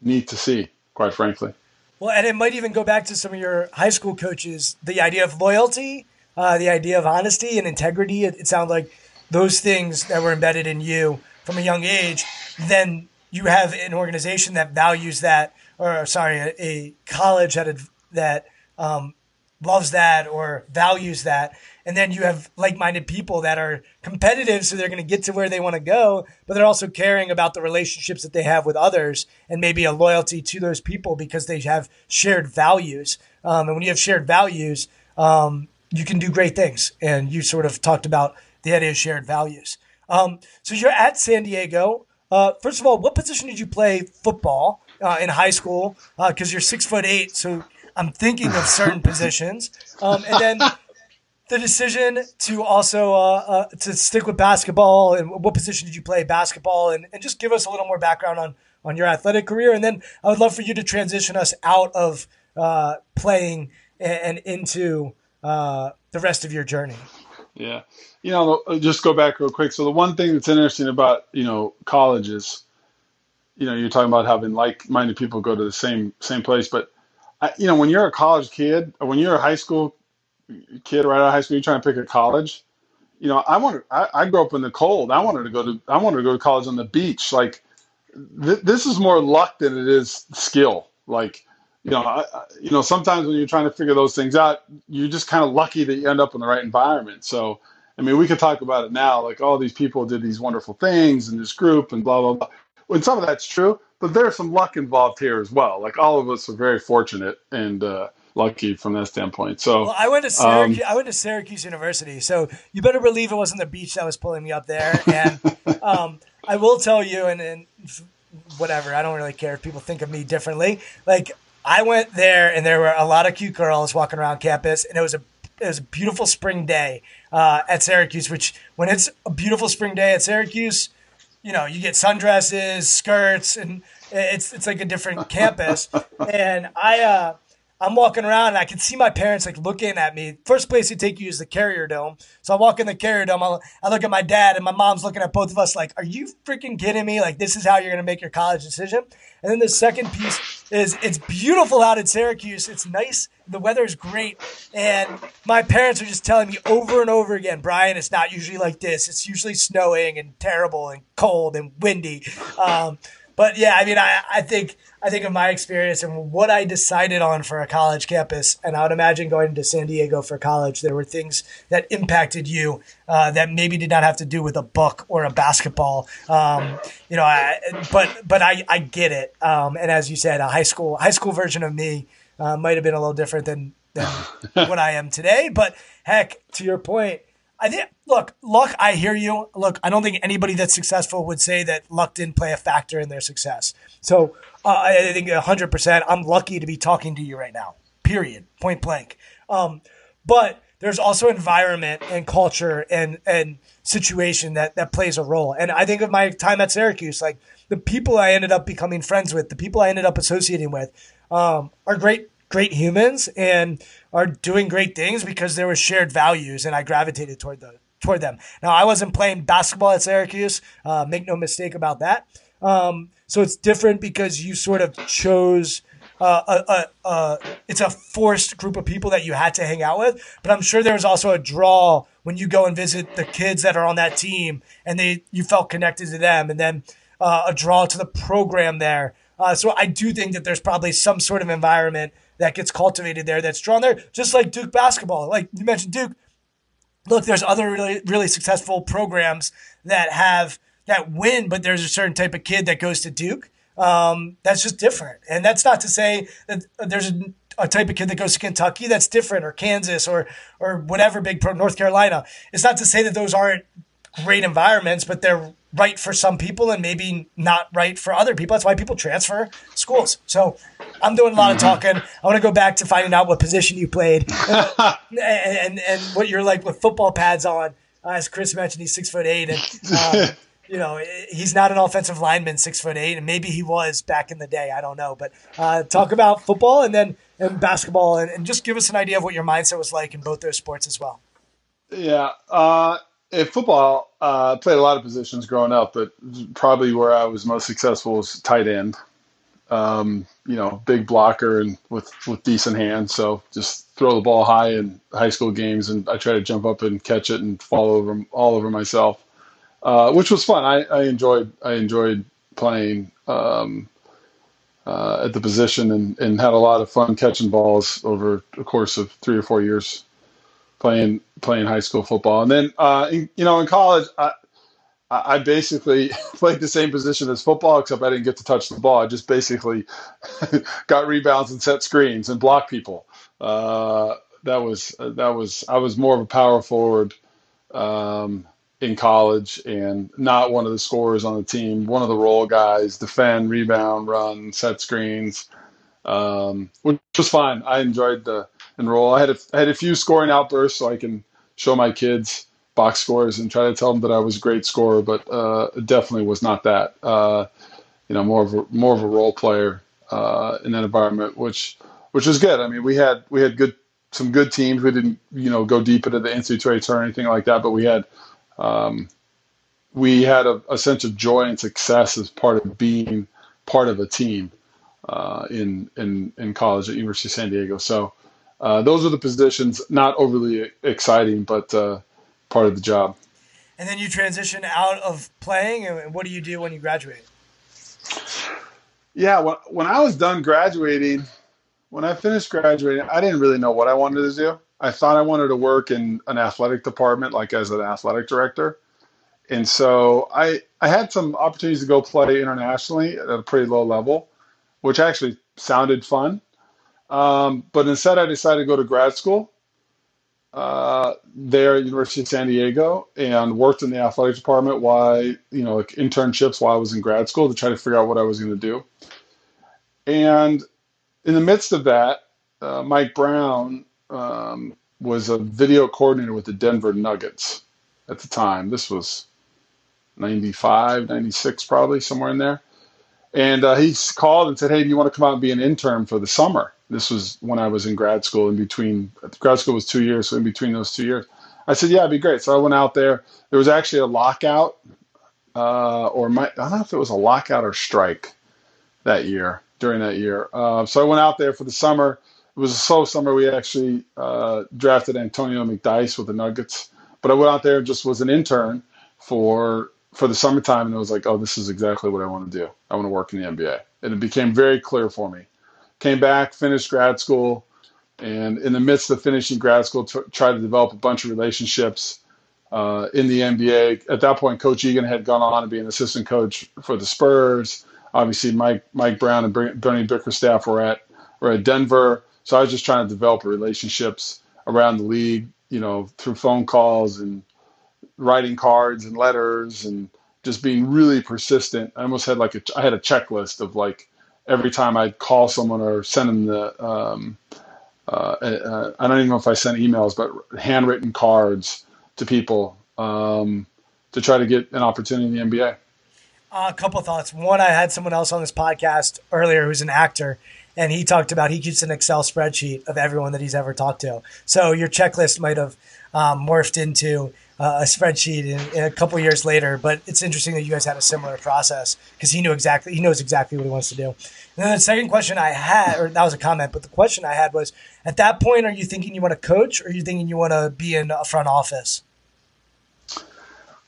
neat to see, quite frankly. Well, and it might even go back to some of your high school coaches. The idea of loyalty, uh, the idea of honesty and integrity. It, it sounds like those things that were embedded in you from a young age. Then you have an organization that values that, or sorry, a, a college that that um, loves that or values that. And then you have like minded people that are competitive, so they're going to get to where they want to go, but they're also caring about the relationships that they have with others and maybe a loyalty to those people because they have shared values. Um, and when you have shared values, um, you can do great things. And you sort of talked about the idea of shared values. Um, so you're at San Diego. Uh, first of all, what position did you play football uh, in high school? Because uh, you're six foot eight, so I'm thinking of certain positions, um, and then the decision to also uh, uh, to stick with basketball and what position did you play basketball and, and just give us a little more background on on your athletic career and then I would love for you to transition us out of uh, playing and, and into uh, the rest of your journey. Yeah, you know, uh, just go back real quick. So the one thing that's interesting about you know colleges, you know, you're talking about having like-minded people go to the same same place, but I, you know, when you're a college kid or when you're a high school kid right out of high school, you're trying to pick a college. You know, I wanted. I, I grew up in the cold. I wanted to go to. I wanted to go to college on the beach. Like, th- this is more luck than it is skill. Like, you know, I, you know, sometimes when you're trying to figure those things out, you're just kind of lucky that you end up in the right environment. So, I mean, we could talk about it now. Like, all these people did these wonderful things in this group and blah blah blah. When some of that's true, but there's some luck involved here as well. Like all of us are very fortunate and uh, lucky from that standpoint. So well, I went to Syracuse. Um, I went to Syracuse University, so you better believe it wasn't the beach that was pulling me up there. And um, I will tell you, and, and whatever, I don't really care if people think of me differently. Like I went there, and there were a lot of cute girls walking around campus, and it was a it was a beautiful spring day uh, at Syracuse. Which when it's a beautiful spring day at Syracuse you know, you get sundresses, skirts, and it's it's like a different campus. And I uh, I'm walking around and I can see my parents like looking at me. First place they take you is the Carrier Dome. So I walk in the Carrier Dome. I, I look at my dad and my mom's looking at both of us like, "Are you freaking kidding me? Like this is how you're gonna make your college decision?" And then the second piece is it's beautiful out in Syracuse. It's nice. The weather is great, and my parents are just telling me over and over again, Brian, it's not usually like this. It's usually snowing and terrible and cold and windy. Um, but yeah, I mean, I, I think I think of my experience and what I decided on for a college campus, and I would imagine going to San Diego for college, there were things that impacted you uh, that maybe did not have to do with a book or a basketball. Um, you know, I, but but I, I get it. Um, and as you said, a high school high school version of me uh, might have been a little different than than what I am today. But heck, to your point I think, look, luck, I hear you. Look, I don't think anybody that's successful would say that luck didn't play a factor in their success. So uh, I think 100%, I'm lucky to be talking to you right now, period, point blank. Um, but there's also environment and culture and, and situation that, that plays a role. And I think of my time at Syracuse, like the people I ended up becoming friends with, the people I ended up associating with um, are great great humans and are doing great things because there were shared values and I gravitated toward the toward them. Now I wasn't playing basketball at Syracuse. Uh, make no mistake about that. Um, so it's different because you sort of chose. Uh, a, a, a, it's a forced group of people that you had to hang out with, but I'm sure there was also a draw when you go and visit the kids that are on that team, and they you felt connected to them, and then uh, a draw to the program there. Uh, so I do think that there's probably some sort of environment that gets cultivated there that's drawn there, just like Duke basketball. Like you mentioned, Duke. Look, there's other really, really successful programs that have that win, but there's a certain type of kid that goes to Duke. Um, that's just different, and that's not to say that there's a, a type of kid that goes to Kentucky that's different, or Kansas, or or whatever big pro, North Carolina. It's not to say that those aren't great environments, but they're right for some people and maybe not right for other people. That's why people transfer schools. So I'm doing a lot of mm-hmm. talking. I want to go back to finding out what position you played and, and, and what you're like with football pads on. Uh, as Chris mentioned, he's six foot eight, and uh, you know, he's not an offensive lineman, six foot eight, and maybe he was back in the day. I don't know. But uh, talk about football and then and basketball, and, and, just give us an idea of what your mindset was like in both those sports as well. Yeah, uh, in football, uh, played a lot of positions growing up, but probably where I was most successful was tight end. Um, you know, big blocker and with with decent hands. So just throw the ball high in high school games, and I try to jump up and catch it and fall over all over myself uh, which was fun. I, I, enjoyed I enjoyed playing um, uh, at the position and, and had a lot of fun catching balls over the course of three or four years playing playing high school football. And then uh, in, you know in college I I basically played the same position as football except I didn't get to touch the ball. I just basically got rebounds and set screens and blocked people. Uh, that was that was I was more of a power forward. Um, in college and not one of the scorers on the team, one of the role guys, defend, rebound, run, set screens, um, which was fine. I enjoyed the enroll. I had a, I had a few scoring outbursts so I can show my kids box scores and try to tell them that I was a great scorer, but uh, definitely was not that. Uh, you know, more of a more of a role player uh, in that environment, which which was good. I mean, we had we had good some good teams. We didn't you know go deep into the NCAA tournament or anything like that, but we had um, we had a, a, sense of joy and success as part of being part of a team uh, in, in in college at University of San Diego. So uh, those are the positions, not overly exciting, but uh, part of the job. And then you transition out of playing, and what do you do when you graduate? Yeah, when, when I was done graduating, when I finished graduating, I didn't really know what I wanted to do. I thought I wanted to work in an athletic department, like as an athletic director. And so I, I had some opportunities to go play internationally at a pretty low level, which actually sounded fun. Um, but instead, I decided to go to grad school uh, there at University of San Diego and worked in the athletic department while, you know, like internships while I was in grad school to try to figure out what I was going to do. And in the midst of that, uh, Mike Brown um, was a video coordinator with the Denver Nuggets at the time. This was 95, 96, probably somewhere in there. And uh, he called and said, Hey, do you want to come out and be an intern for the summer? This was when I was in grad school, in between, grad school was two years, so in between those two years. I said, Yeah, it'd be great. So I went out there. There was actually a lockout, uh, or my, I don't know if it was a lockout or strike that year, during that year. Uh, so I went out there for the summer it was a slow summer. We actually uh, drafted Antonio McDyess with the Nuggets, but I went out there and just was an intern for for the summertime, and it was like, oh, this is exactly what I want to do. I want to work in the NBA, and it became very clear for me. Came back, finished grad school, and in the midst of finishing grad school, t- tried to develop a bunch of relationships uh, in the NBA. At that point, Coach Egan had gone on to be an assistant coach for the Spurs. Obviously, Mike Mike Brown and Bernie Bickerstaff were at were at Denver. So I was just trying to develop relationships around the league, you know, through phone calls and writing cards and letters and just being really persistent. I almost had like a, I had a checklist of like every time I'd call someone or send them the, um, uh, uh, I don't even know if I sent emails, but handwritten cards to people um, to try to get an opportunity in the NBA. Uh, a couple thoughts. One, I had someone else on this podcast earlier who's an actor, and he talked about he keeps an Excel spreadsheet of everyone that he's ever talked to. So your checklist might have um, morphed into uh, a spreadsheet in, in a couple years later. But it's interesting that you guys had a similar process because he knew exactly he knows exactly what he wants to do. And then the second question I had, or that was a comment, but the question I had was: At that point, are you thinking you want to coach, or are you thinking you want to be in a front office?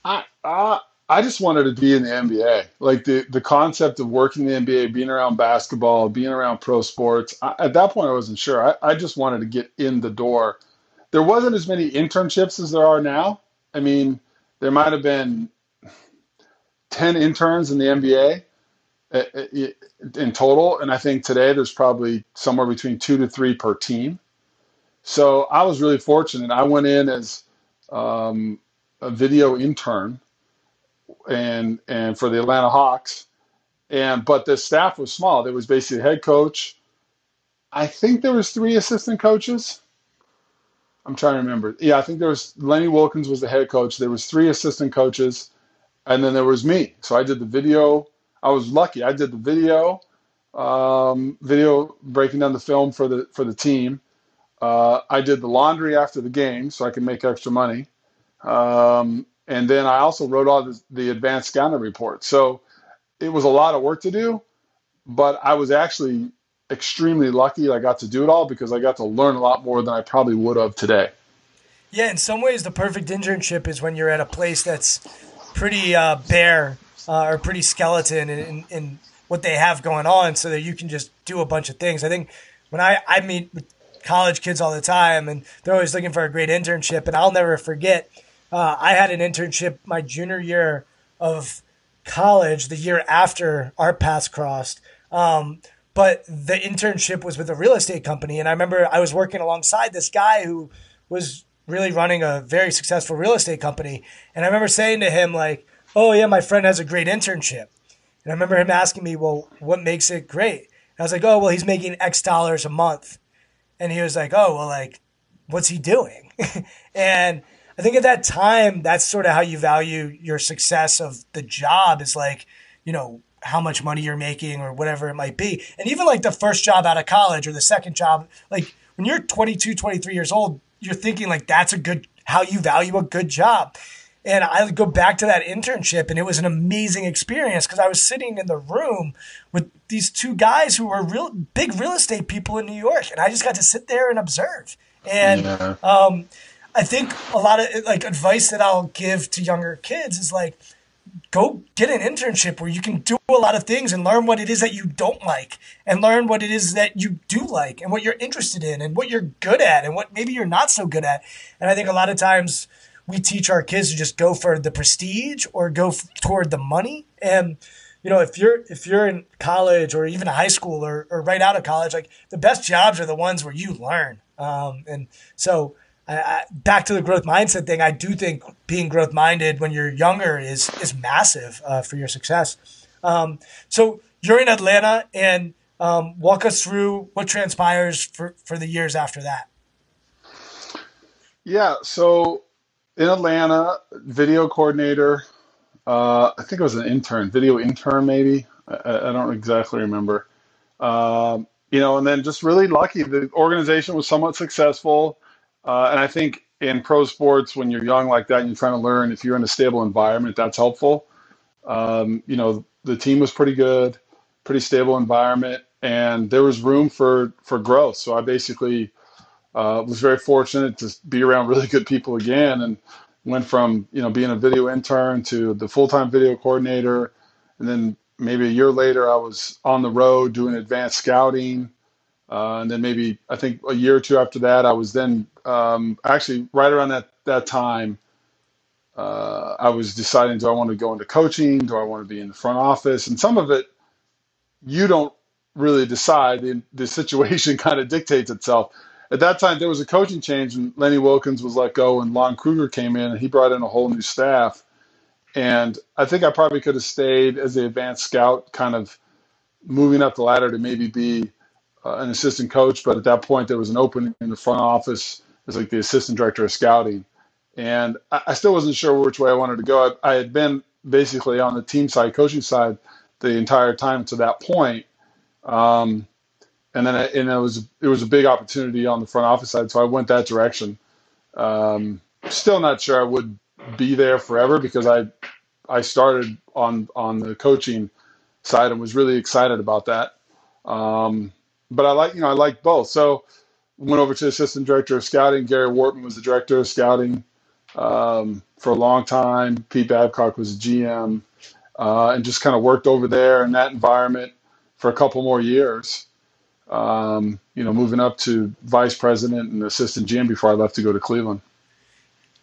I, uh, I just wanted to be in the NBA. Like the the concept of working in the NBA, being around basketball, being around pro sports. I, at that point, I wasn't sure. I, I just wanted to get in the door. There wasn't as many internships as there are now. I mean, there might have been ten interns in the NBA eh, eh, in total, and I think today there's probably somewhere between two to three per team. So I was really fortunate. I went in as um, a video intern and and for the Atlanta Hawks. And but the staff was small. There was basically head coach. I think there was three assistant coaches. I'm trying to remember. Yeah, I think there was Lenny Wilkens was the head coach. There was three assistant coaches, and then there was me. So I did the video. I was lucky. I did the video, um, video breaking down the film for the for the team. Uh, I did the laundry after the game so I could make extra money. Um, and then I also wrote all the, the advanced scouting report. So it was a lot of work to do, but I was actually extremely lucky I got to do it all because I got to learn a lot more than I probably would have today. Yeah, in some ways, the perfect internship is when you're at a place that's pretty uh, bare uh, or pretty skeleton in, in, what they have going on so that you can just do a bunch of things. I think when I, I meet college kids all the time and they're always looking for a great internship, and I'll never forget, uh, I had an internship my junior year of college, the year after our paths crossed. Um, but the internship was with a real estate company. And I remember I was working alongside this guy who was really running a very successful real estate company. And I remember saying to him, like, oh, yeah, my friend has a great internship. And I remember him asking me, well, what makes it great? And I was like, oh, well, he's making X dollars a month. And he was like, oh, well, like, what's he doing? and I think at that time, that's sort of how you value your success of the job is like, you know, how much money you're making or whatever it might be. And even like the first job out of college or the second job, like when you're 22, 23 years old, you're thinking like that's a good how you value a good job. And I go back to that internship, and it was an amazing experience because I was sitting in the room with these two guys who were real big real estate people in New York, and I just got to sit there and observe. And yeah. um, I think a lot of like advice that I'll give to younger kids is like, go get an internship where you can do a lot of things and learn what it is that you don't like and learn what it is that you do like and what you're interested in and what you're good at and what maybe you're not so good at. And I think a lot of times we teach our kids to just go for the prestige or go f- toward the money. And you know, if you're if you're in college or even high school or, or right out of college, like the best jobs are the ones where you learn. Um, and so I, back to the growth mindset thing, I do think being growth minded when you're younger is is massive uh, for your success. Um, so you're in Atlanta, and um, walk us through what transpires for for the years after that. Yeah, so in Atlanta, video coordinator. Uh, I think it was an intern, video intern, maybe. I, I don't exactly remember. Um, you know, and then just really lucky. The organization was somewhat successful. Uh, and I think in pro sports, when you're young like that and you're trying to learn, if you're in a stable environment, that's helpful. Um, you know, the team was pretty good, pretty stable environment, and there was room for for growth. So I basically uh, was very fortunate to be around really good people again, and went from you know being a video intern to the full time video coordinator, and then maybe a year later I was on the road doing advanced scouting. Uh, and then maybe I think a year or two after that, I was then um, actually right around that that time. Uh, I was deciding: Do I want to go into coaching? Do I want to be in the front office? And some of it, you don't really decide. The, the situation kind of dictates itself. At that time, there was a coaching change, and Lenny Wilkens was let go, and Lon Kruger came in, and he brought in a whole new staff. And I think I probably could have stayed as the advanced scout, kind of moving up the ladder to maybe be uh, an assistant coach, but at that point there was an opening in the front office as like the assistant director of scouting, and I, I still wasn't sure which way I wanted to go. I, I, had been basically on the team side, coaching side, the entire time to that point, um, and then I, and it was it was a big opportunity on the front office side, so I went that direction. Um, still not sure I would be there forever because I I started on on the coaching side and was really excited about that. Um, but I like you know I like both. So went over to assistant director of scouting. Gary Wortman was the director of scouting um, for a long time. Pete Babcock was a GM, uh, and just kind of worked over there in that environment for a couple more years. Um, you know, moving up to vice president and assistant GM before I left to go to Cleveland.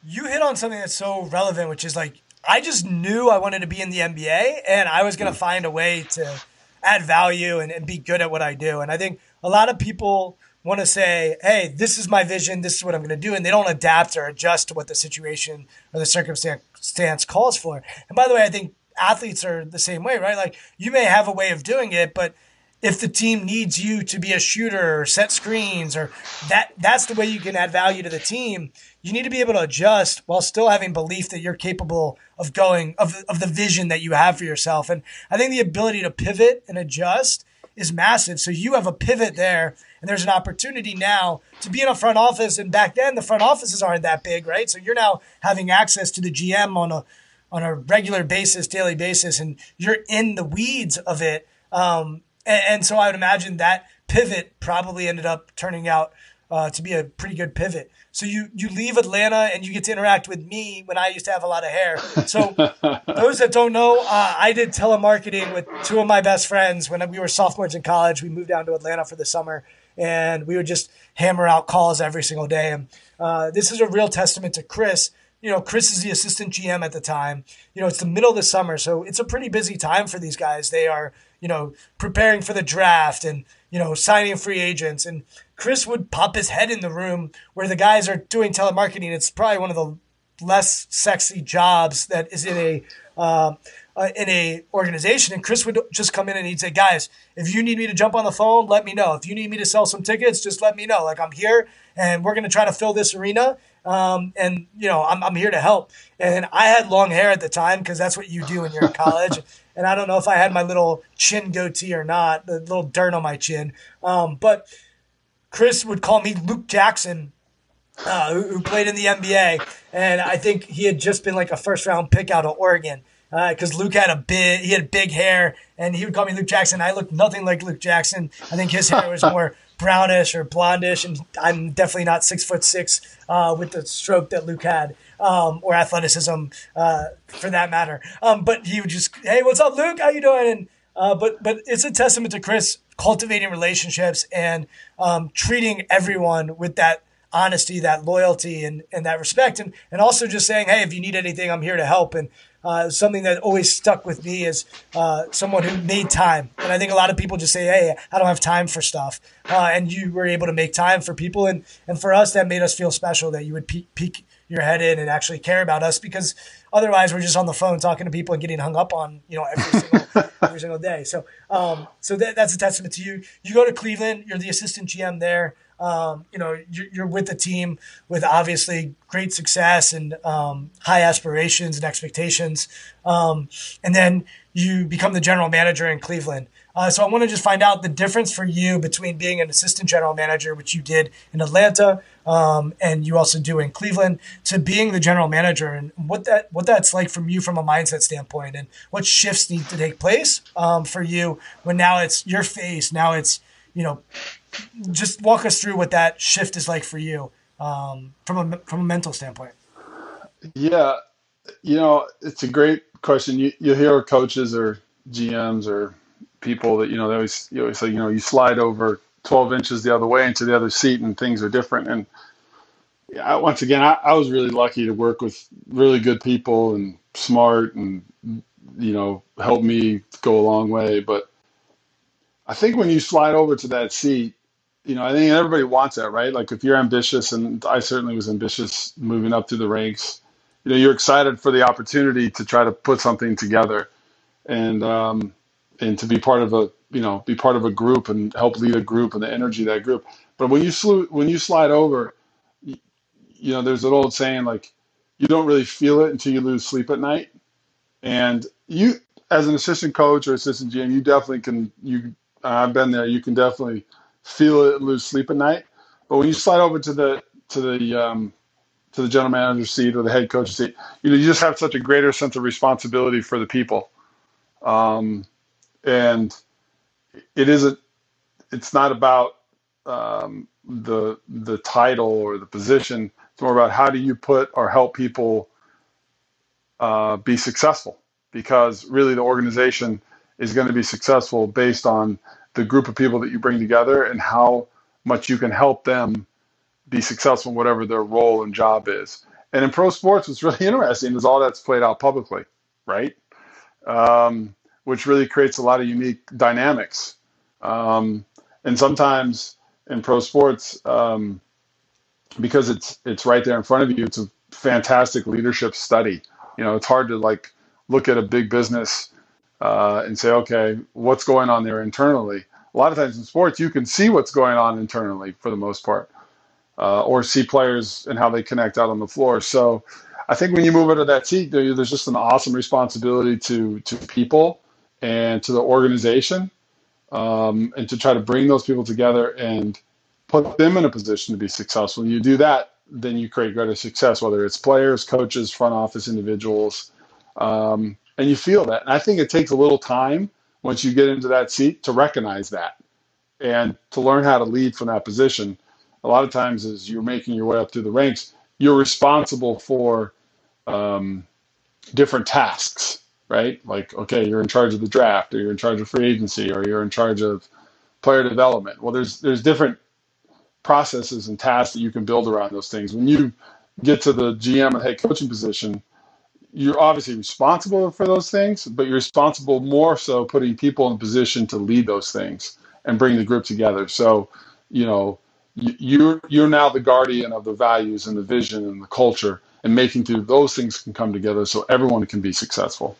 You hit on something that's so relevant, which is like I just knew I wanted to be in the NBA, and I was going to find a way to add value and, and be good at what I do. And I think a lot of people want to say, hey, this is my vision, this is what I'm going to do, and they don't adapt or adjust to what the situation or the circumstance calls for. And by the way, I think athletes are the same way, right? Like you may have a way of doing it, but if the team needs you to be a shooter or set screens or that that's the way you can add value to the team you need to be able to adjust while still having belief that you're capable of going of, of the vision that you have for yourself. And i think the ability to pivot and adjust is massive. So you have a pivot there and there's an opportunity now to be in a front office and back then the front offices aren't that big right? So you're now having access to the gm on a on a regular basis daily basis and you're in the weeds of it. Um, and, and, so I would imagine that pivot probably ended up turning out uh, to be a pretty good pivot. So you you leave Atlanta and you get to interact with me when I used to have a lot of hair. So those that don't know, uh, I did telemarketing with two of my best friends when we were sophomores in college. We moved down to Atlanta for the summer, and we would just hammer out calls every single day. And uh, this is a real testament to Chris. You know, Chris is the assistant GM at the time. You know, it's the middle of the summer, so it's a pretty busy time for these guys. They are you know, preparing for the draft and, you know, signing free agents. And Chris would pop his head in the room where the guys are doing telemarketing. It's probably one of the less sexy jobs that is in a uh, uh, in a organization. And Chris would just come in and he'd say, "Guys, if you need me to jump on the phone, let me know. If you need me to sell some tickets, just let me know. Like I'm here, and we're going to try to fill this arena. Um, and you know, I'm I'm here to help." And I had long hair at the time because that's what you do when you're in college. and I don't know if I had my little chin goatee or not, the little dirt on my chin. Um, but Chris would call me Luke Jackson, uh, who, who, played in the NBA, and I think he had just been like a first round pick out of Oregon because uh, Luke had a big he had big hair, and he would call me Luke Jackson. I looked nothing like Luke Jackson. I think his hair was more brownish or blondish, and I'm definitely not six foot six uh, with the stroke that Luke had um, or athleticism uh, for that matter. Um, but he would just, hey, what's up, Luke? How you doing? And uh, but but it's a testament to Chris cultivating relationships and um, treating everyone with that honesty, that loyalty, and and that respect, and and also just saying, hey, if you need anything, I'm here to help. And uh, something that always stuck with me is uh, someone who made time. And I think a lot of people just say, "Hey, I don't have time for stuff," uh, and you were able to make time for people, and and for us, that made us feel special that you would peek, peek your head in and actually care about us because otherwise we're just on the phone talking to people and getting hung up on you know every single every single day. So um, so that, that's a testament to you. You go to Cleveland, you're the assistant GM there. Um, you know you're, you're, with the team with obviously great success and um, high aspirations and expectations, um, and then you become the general manager in Cleveland. Uh, so I want to just find out the difference for you between being an assistant general manager, which you did in Atlanta, um, and you also do in Cleveland, to being the general manager, and what that what that's like from you from a mindset standpoint, and what shifts need to take place um, for you when now it's your face, now it's you know, just walk us through what that shift is like for you um, from a from a mental standpoint. Yeah, you know, it's a great question. You you hear coaches or GMs or people that you know they always you always say you know you slide over 12 inches the other way into the other seat and things are different and yeah, once again I, I was really lucky to work with really good people and smart and you know help me go a long way but i think when you slide over to that seat you know i think everybody wants that right like if you're ambitious and i certainly was ambitious moving up through the ranks you know you're excited for the opportunity to try to put something together and um, and to be part of a you know be part of a group and help lead a group and the energy of that group. But when you slu- when you slide over, you, you know there's an old saying like you don't really feel it until you lose sleep at night. And you, as an assistant coach or assistant GM, you definitely can. You, I've been there. You can definitely feel it, lose sleep at night. But when you slide over to the to the um, to the general manager seat or the head coach seat, you know you just have such a greater sense of responsibility for the people. Um, and it isn't. It's not about um, the the title or the position. It's more about how do you put or help people uh, be successful. Because really, the organization is going to be successful based on the group of people that you bring together and how much you can help them be successful in whatever their role and job is. And in pro sports, what's really interesting is all that's played out publicly, right? Um, which really creates a lot of unique dynamics. Um, and sometimes in pro sports, um, because it's it's right there in front of you, it's a fantastic leadership study. You know, it's hard to like look at a big business uh, and say, okay, what's going on there internally? a lot of times in sports, you can see what's going on internally for the most part, uh, or see players and how they connect out on the floor. So I think when you move into that seat, there's just an awesome responsibility to to people and to the organization, um, and to try to bring those people together and put them in a position to be successful. And you do that, then you create greater success, whether it's players, coaches, front office individuals, um, and you feel that. And I think it takes a little time once you get into that seat to recognize that and to learn how to lead from that position. A lot of times, as you're making your way up through the ranks, you're responsible for um, different tasks, right? Like, okay, you're in charge of the draft, or you're in charge of free agency, or you're in charge of player development. Well, there's there's different processes and tasks that you can build around those things. When you get to the GM and head coaching position, you're obviously responsible for those things, but you're responsible more so putting people in position to lead those things and bring the group together. So, you know, you're you're now the guardian of the values and the vision and the culture, and making through those things can come together so everyone can be successful.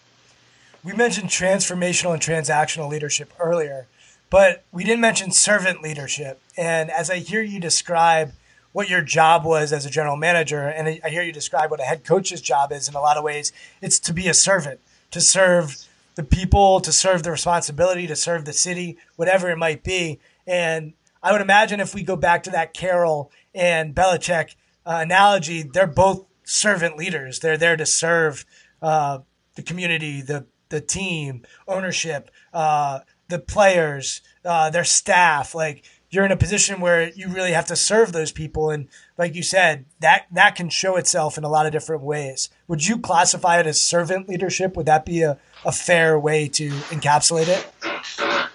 We mentioned transformational and transactional leadership earlier, but we didn't mention servant leadership. And as I hear you describe what your job was as a general manager, and I hear you describe what a head coach's job is in a lot of ways, it's to be a servant, to serve the people, to serve the responsibility, to serve the city, whatever it might be. And I would imagine if we go back to that Carroll and Belichick uh, analogy, they're both servant leaders. They're there to serve uh, the community, the the team, ownership, uh, the players, uh, their staff. Like you're in a position where you really have to serve those people, and like you said, that that can show itself in a lot of different ways. Would you classify it as servant leadership? Would that be a, a fair way to encapsulate it?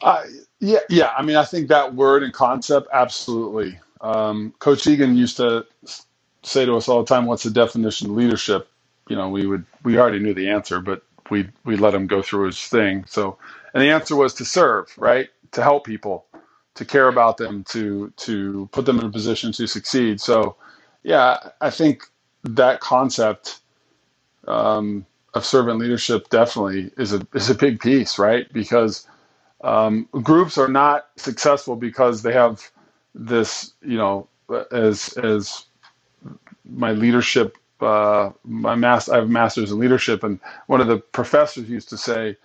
Uh, yeah, yeah. I mean, I think that word and concept, absolutely. Um, Coach Egan used to say to us all the time, "What's the definition of leadership?" You know, we would we already knew the answer, but we we let him go through his thing. So, and the answer was to serve, right? To help people, to care about them, to to put them in a position to succeed. So, yeah, I think that concept um, of servant leadership definitely is a is a big piece, right? Because um, groups are not successful because they have this, you know, as as my leadership, uh, my master, I have a master's in leadership, and one of the professors used to say,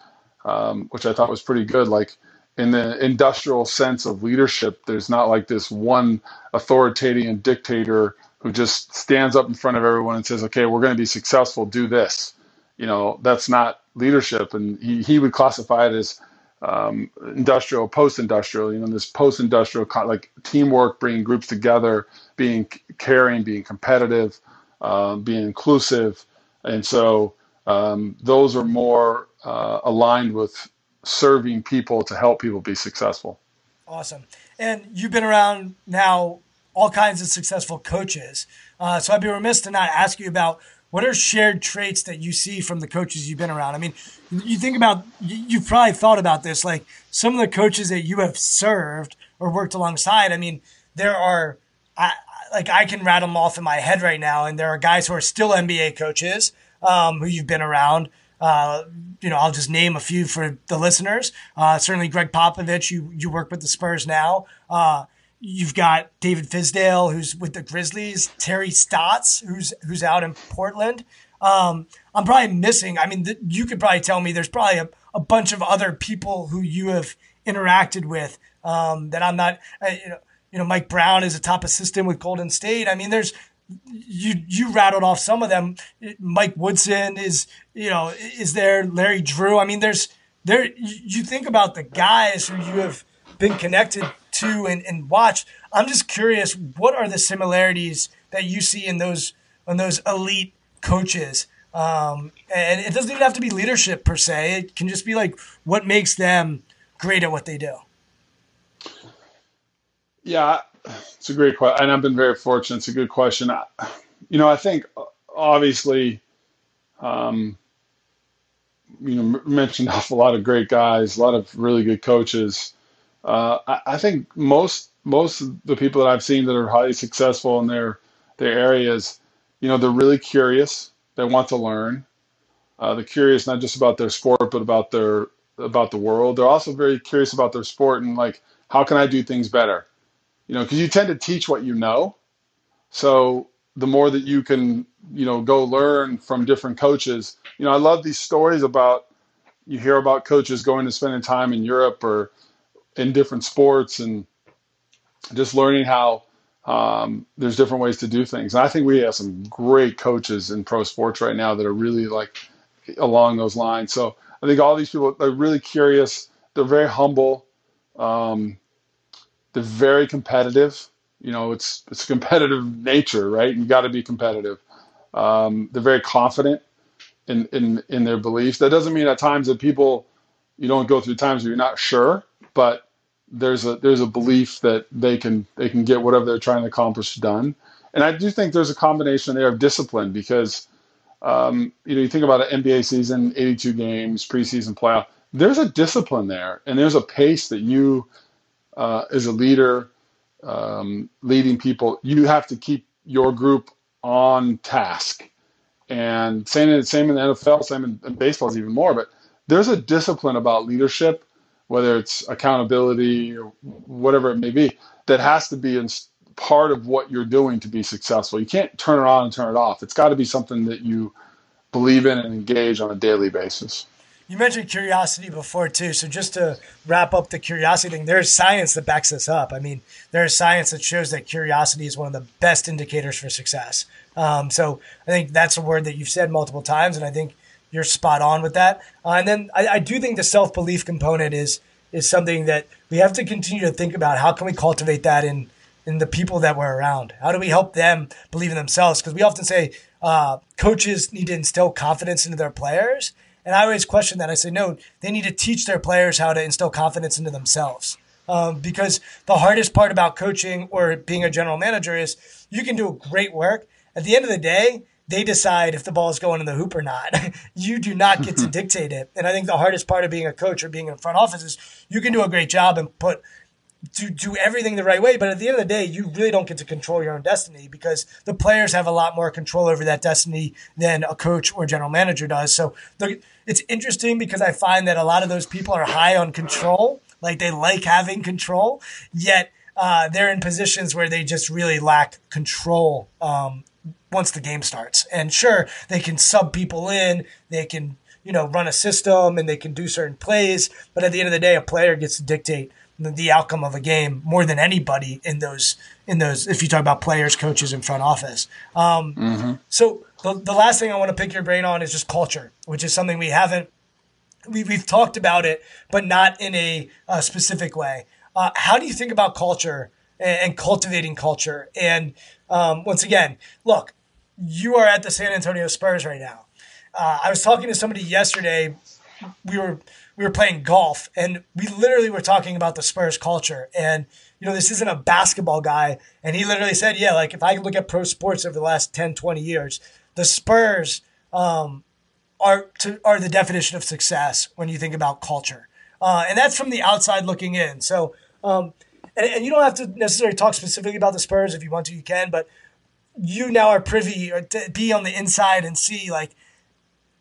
um, which I thought was pretty good, like in the industrial sense of leadership, there's not like this one authoritarian dictator who just stands up in front of everyone and says, "Okay, we're going to be successful. Do this." You know, that's not leadership, and he, he would classify it as um, industrial, post-industrial. You know, this post-industrial like teamwork, bringing groups together, being caring, being competitive, uh, being inclusive, and so um, those are more uh, aligned with serving people to help people be successful. Awesome, and you've been around now all kinds of successful coaches. Uh, so I'd be remiss to not ask you about what are shared traits that you see from the coaches you've been around? I mean, you think about, you've probably thought about this, like some of the coaches that you have served or worked alongside. I mean, there are, I, like I can rattle them off in my head right now, and there are guys who are still NBA coaches um, who you've been around. Uh, you know, I'll just name a few for the listeners. Uh, certainly, Gregg Popovich. You you work with the Spurs now. Uh, You've got David Fizdale, who's with the Grizzlies, Terry Stotts, who's who's out in Portland. Um, I'm probably missing. I mean, th- you could probably tell me there's probably a, a bunch of other people who you have interacted with um, that I'm not. Uh, you know, you know, Mike Brown is a top assistant with Golden State. I mean, there's you you rattled off some of them. Mike Woodson is you know is there. Larry Drew. I mean, there's there. You think about the guys who you have been connected to and, and watched. I'm just curious, what are the similarities that you see in those in those elite coaches? Um, and it doesn't even have to be leadership per se. It can just be like what makes them great at what they do. Yeah, it's a great question, and I've been very fortunate. It's a good question. You know, I think obviously, um, you know, mentioned off a lot of great guys, a lot of really good coaches. Uh, I, I, think most most of the people that I've seen that are highly successful in their their areas, you know, they're really curious. They want to learn. Uh, they're curious not just about their sport, but about their about the world. They're also very curious about their sport and like, how can I do things better? You know, because you tend to teach what you know. So the more that you can, you know, go learn from different coaches. You know, I love these stories about you hear about coaches going to spending time in Europe or in different sports and just learning how um, there's different ways to do things. And I think we have some great coaches in pro sports right now that are really like along those lines. So I think all these people are really curious. They're very humble. Um, they're very competitive. You know, it's it's competitive nature, right? You got to be competitive. Um, they're very confident in, in in their beliefs. That doesn't mean at times that people you don't go through times where you're not sure, but there's a there's a belief that they can they can get whatever they're trying to accomplish done. And I do think there's a combination there of discipline because um, you know you think about an NBA season, 82 games, preseason playoff. There's a discipline there, and there's a pace that you, uh, as a leader, um, leading people, you have to keep your group on task. And same same in the NFL, same in, in baseball is even more. But there's a discipline about leadership whether it's accountability or whatever it may be, that has to be in part of what you're doing to be successful. You can't turn it on and turn it off. It's got to be something that you believe in and engage on a daily basis. You mentioned curiosity before too. So just to wrap up the curiosity thing, there's science that backs this up. I mean, there's science that shows that curiosity is one of the best indicators for success. Um, so I think that's a word that you've said multiple times, and I think you're spot on with that. Uh, and then I, I do think the self belief component is is something that we have to continue to think about. How can we cultivate that in in the people that we're around? How do we help them believe in themselves? Because we often say uh, coaches need to instill confidence into their players, and I always question that. I say no, they need to teach their players how to instill confidence into themselves. Um, because the hardest part about coaching or being a general manager is you can do great work. At the end of the day, they decide if the ball is going in the hoop or not. you do not get to dictate it. And I think the hardest part of being a coach or being in front office is you can do a great job and put do do everything the right way, but at the end of the day, you really don't get to control your own destiny because the players have a lot more control over that destiny than a coach or general manager does. So the, it's interesting because I find that a lot of those people are high on control, like they like having control, yet uh, they're in positions where they just really lack control um, once the game starts. And sure, they can sub people in, they can, you know, run a system and they can do certain plays, but at the end of the day, a player gets to dictate the outcome of a game more than anybody in those in those if you talk about players coaches and front office um, mm-hmm. so the, the last thing i want to pick your brain on is just culture which is something we haven't we, we've talked about it but not in a, a specific way uh, how do you think about culture and, and cultivating culture and um, once again look you are at the San Antonio Spurs right now. Uh, I was talking to somebody yesterday. We were we were playing golf, and we literally were talking about the Spurs culture. And you know, this isn't a basketball guy, and he literally said, "Yeah, like if I look at pro sports over the last 10, 20 years, the Spurs um, are to, are the definition of success when you think about culture, uh, and that's from the outside looking in. So." Um, and, and you don't have to necessarily talk specifically about the Spurs if you want to, you can, but you now are privy or to be on the inside and see like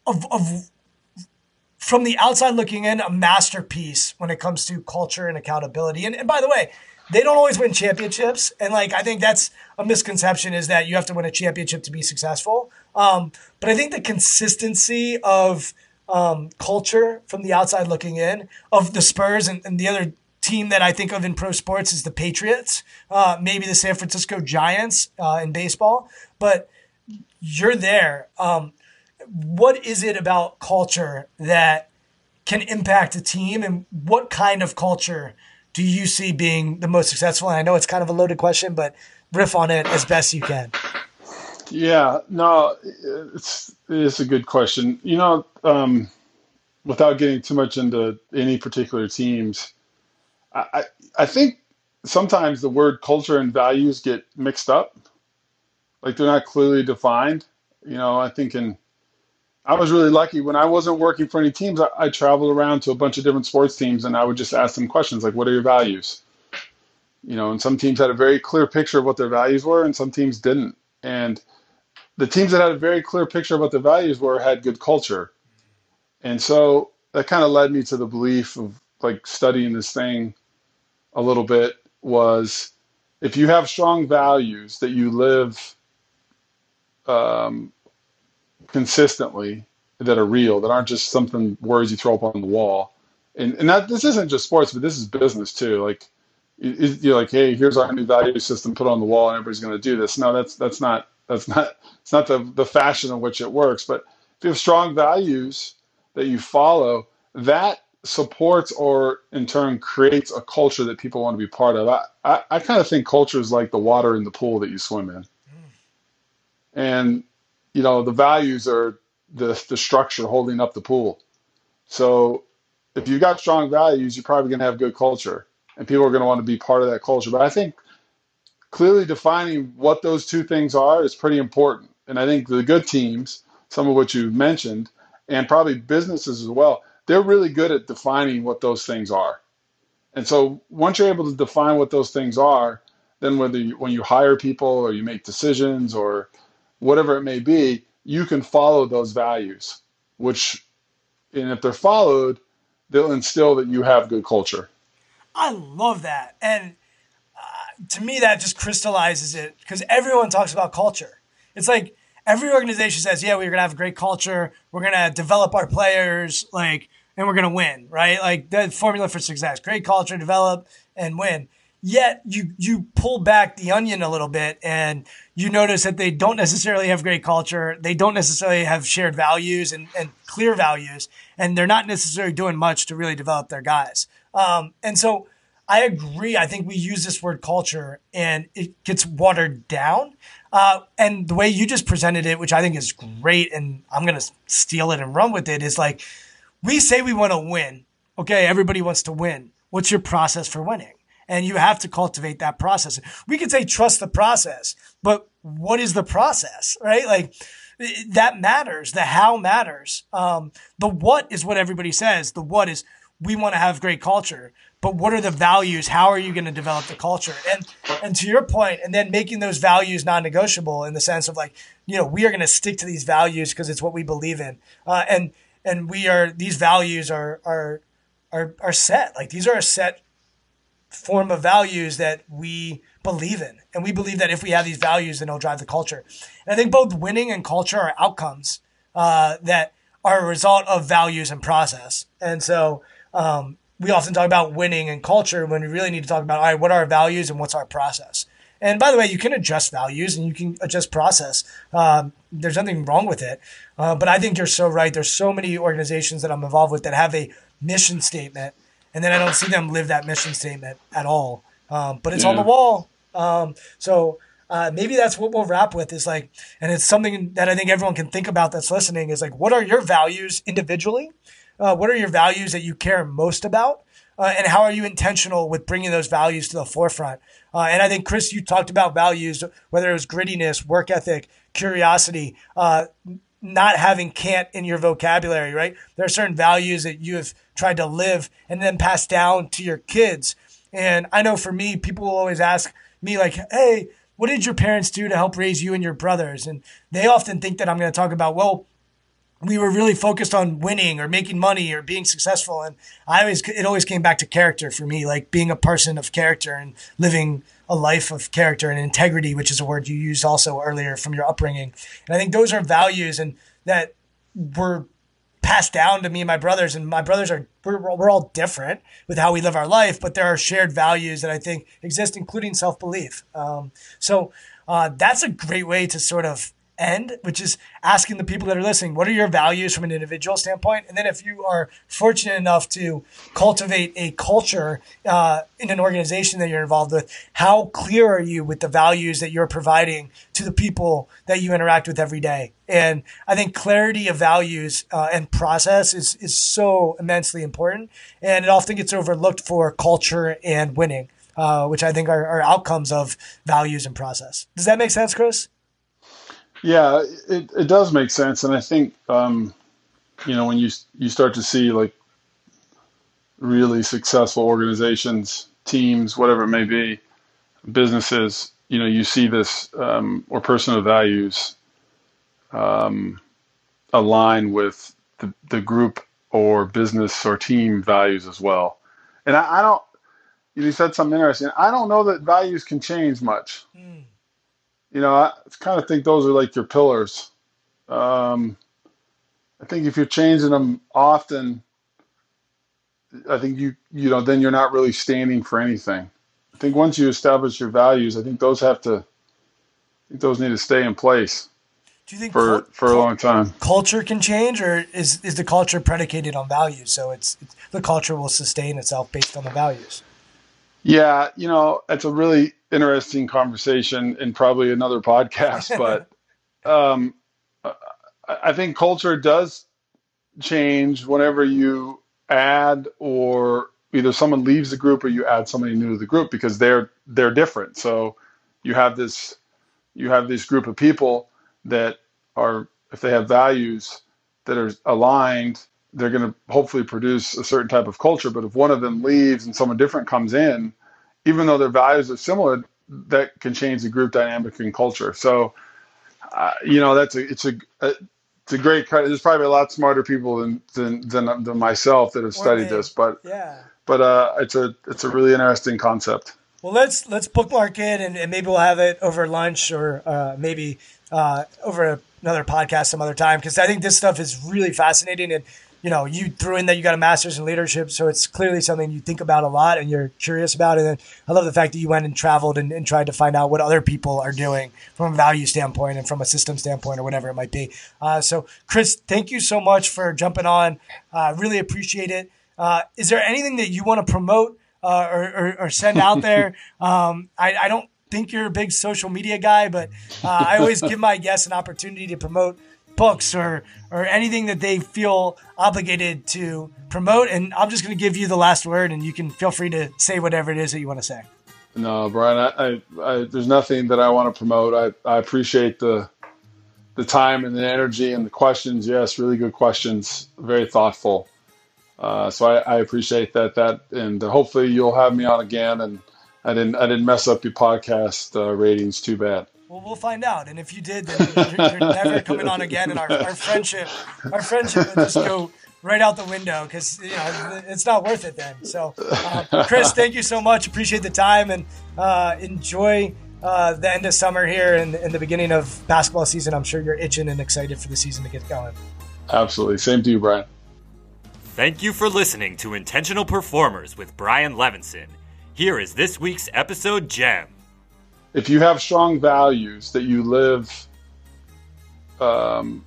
of, of from the outside looking in a masterpiece when it comes to culture and accountability. And, and by the way they don't always win championships. And like i think that's a misconception is that you have to win a championship to be successful. Um, but i think the consistency of um, culture from the outside looking in of the spurs and, and the other team that I think of in pro sports is the Patriots, uh, maybe the San Francisco Giants uh, in baseball, but you're there. Um, what is it about culture that can impact a team, and what kind of culture do you see being the most successful? And I know it's kind of a loaded question, but riff on it as best you can. Yeah, no, it's it's a good question. You know, um, without getting too much into any particular teams, I, I think sometimes the word culture and values get mixed up. Like they're not clearly defined. You know, I think in I was really lucky when I wasn't working for any teams. I, I traveled around to a bunch of different sports teams, and I would just ask them questions like, "What are your values?" You know, and some teams had a very clear picture of what their values were, and some teams didn't. And the teams that had a very clear picture of what their values were had good culture. And so that kind of led me to the belief of like studying this thing a little bit was if you have strong values that you live um, consistently that are real, that aren't just something words you throw up on the wall. And and that this isn't just sports, but this is business too. Like you're like, hey, here's our new value system, put on the wall, and everybody's going to do this. No, that's that's not that's not it's not the the fashion in which it works. But if you have strong values that you follow, that supports or in turn creates a culture that people want to be part of. I, I, I kind of think culture is like the water in the pool that you swim in. Mm. And, you know, the values are the, the structure holding up the pool. So if you've got strong values, you're probably going to have good culture and people are going to want to be part of that culture. But I think clearly defining what those two things are is pretty important. And I think the good teams, some of which you've mentioned, and probably businesses as well, they're really good at defining what those things are. And so once you're able to define what those things are, then whether you, when you hire people or you make decisions or whatever it may be, you can follow those values, which, and if they're followed, they'll instill that you have good culture. I love that. And uh, to me, that just crystallizes it because everyone talks about culture. It's like every organization says, yeah, we're going to have a great culture. We're going to develop our players, like, and we're going to win, right? Like the formula for success, great culture, develop and win. Yet you, you pull back the onion a little bit and you notice that they don't necessarily have great culture. They don't necessarily have shared values and, and clear values, and they're not necessarily doing much to really develop their guys. Um, and so I agree. I think we use this word culture and it gets watered down. Uh, and the way you just presented it, which I think is great, and I'm going to steal it and run with it, is like we say we want to win. Okay, everybody wants to win. What's your process for winning? And you have to cultivate that process. We could say trust the process, but what is the process, right? Like that matters. The how matters. Um, the what is what everybody says. The what is we want to have great culture but what are the values how are you going to develop the culture and and to your point and then making those values non-negotiable in the sense of like you know we are going to stick to these values because it's what we believe in uh, and and we are these values are are are are set like these are a set form of values that we believe in and we believe that if we have these values then it'll drive the culture and i think both winning and culture are outcomes uh, that are a result of values and process and so um, we often talk about winning and culture when we really need to talk about, all right, what are our values and what's our process? And by the way, you can adjust values and you can adjust process. Um, there's nothing wrong with it. Uh, but I think you're so right. There's so many organizations that I'm involved with that have a mission statement, and then I don't see them live that mission statement at all. Um, but it's yeah. on the wall. Um, so uh, maybe that's what we'll wrap with is like, and it's something that I think everyone can think about that's listening is like, what are your values individually? Uh, what are your values that you care most about? Uh, and how are you intentional with bringing those values to the forefront? Uh, and I think, Chris, you talked about values, whether it was grittiness, work ethic, curiosity, uh, not having can't in your vocabulary, right? There are certain values that you have tried to live and then pass down to your kids. And I know for me, people will always ask me, like, hey, what did your parents do to help raise you and your brothers? And they often think that I'm going to talk about, well, we were really focused on winning or making money or being successful. And I always, it always came back to character for me, like being a person of character and living a life of character and integrity, which is a word you used also earlier from your upbringing. And I think those are values and that were passed down to me and my brothers. And my brothers are, we're, we're all different with how we live our life, but there are shared values that I think exist, including self belief. Um, so uh, that's a great way to sort of end, which is asking the people that are listening, what are your values from an individual standpoint? And then if you are fortunate enough to cultivate a culture uh, in an organization that you're involved with, how clear are you with the values that you're providing to the people that you interact with every day? And I think clarity of values uh, and process is, is so immensely important. And it often gets overlooked for culture and winning. Uh, which I think are, are outcomes of values and process. Does that make sense, Chris? Yeah, it, it does make sense, and I think um, you know when you you start to see like really successful organizations, teams, whatever it may be, businesses, you know, you see this um, or personal values um, align with the, the group or business or team values as well. And I, I don't. You said something interesting. I don't know that values can change much. Mm. You know, I kind of think those are like your pillars. Um, I think if you're changing them often, I think you you know then you're not really standing for anything. I think once you establish your values, I think those have to. I think those need to stay in place. Do you think for for a long time culture can change, or is is the culture predicated on values? So it's, it's the culture will sustain itself based on the values. Yeah, you know, it's a really interesting conversation and probably another podcast, but um, I think culture does change whenever you add or either someone leaves the group or you add somebody new to the group because they're they're different. So you have this you have this group of people that are if they have values that are aligned, they're going to hopefully produce a certain type of culture. But if one of them leaves and someone different comes in, even though their values are similar, that can change the group dynamic and culture. So, uh, you know, that's a it's a, a it's a great. There's probably a lot smarter people than than than, than myself that have studied this, but yeah, but uh, it's a it's a really interesting concept. Well, let's let's bookmark it, and, and maybe we'll have it over lunch, or uh, maybe uh, over another podcast some other time, because I think this stuff is really fascinating, and you know, you threw in that you got a master's in leadership, so it's clearly something you think about a lot and you're curious about. And I love the fact that you went and traveled and, and, tried to find out what other people are doing from a value standpoint and from a system standpoint or whatever it might be. Uh, so, Chris, thank you so much for jumping on. Uh, really appreciate it. Uh, is there anything that you want to promote uh, or, or, or, send out there? Um, I, I, don't think you're a big social media guy, but uh, I always give my guests an opportunity to promote books or or anything that they feel obligated to promote. And I'm just going to give you the last word, and you can feel free to say whatever it is that you want to say. No, Brian, I, I, I there's nothing that I want to promote. I, I appreciate the the time and the energy and the questions. Yes, really good questions, very thoughtful. Uh, so I, I, appreciate that. That and hopefully you'll have me on again. And I didn't I didn't mess up your podcast uh, ratings too bad. Well, we'll find out. And if you did, then you're, you're never coming on again. And our, our friendship, our friendship would just go right out the window because you know it's not worth it then. So, uh, Chris, thank you so much. Appreciate the time and uh, enjoy uh, the end of summer here and, and, the beginning of basketball season. I'm sure you're itching and excited for the season to get going. Absolutely. Same to you, Brian. Thank you for listening to Intentional Performers with Brian Levenson. Here is this week's episode gem if you have strong values that you live um,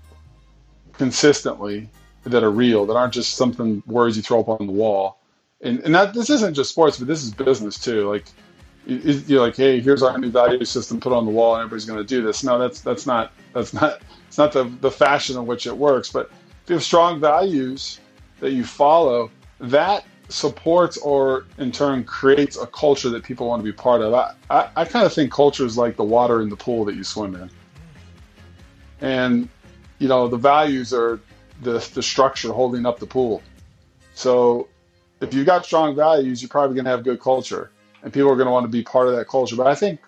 consistently that are real, that aren't just something words you throw up on the wall, and and that this isn't just sports, but this is business too. Like you're like, hey, here's our new value system put on the wall, and everybody's going to do this. No, that's that's not that's not it's not the the fashion in which it works. But if you have strong values that you follow, that supports or in turn creates a culture that people want to be part of. I, I, I kind of think culture is like the water in the pool that you swim in. And, you know, the values are the, the structure holding up the pool. So if you've got strong values, you're probably going to have good culture and people are going to want to be part of that culture. But I think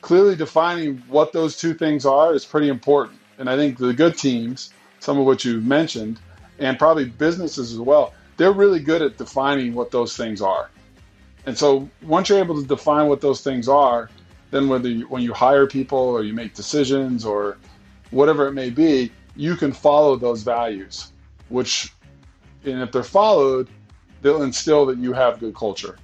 clearly defining what those two things are is pretty important. And I think the good teams, some of which you've mentioned, and probably businesses as well, they're really good at defining what those things are. And so once you're able to define what those things are, then whether you, when you hire people or you make decisions or whatever it may be, you can follow those values, which, and if they're followed, they'll instill that you have good culture.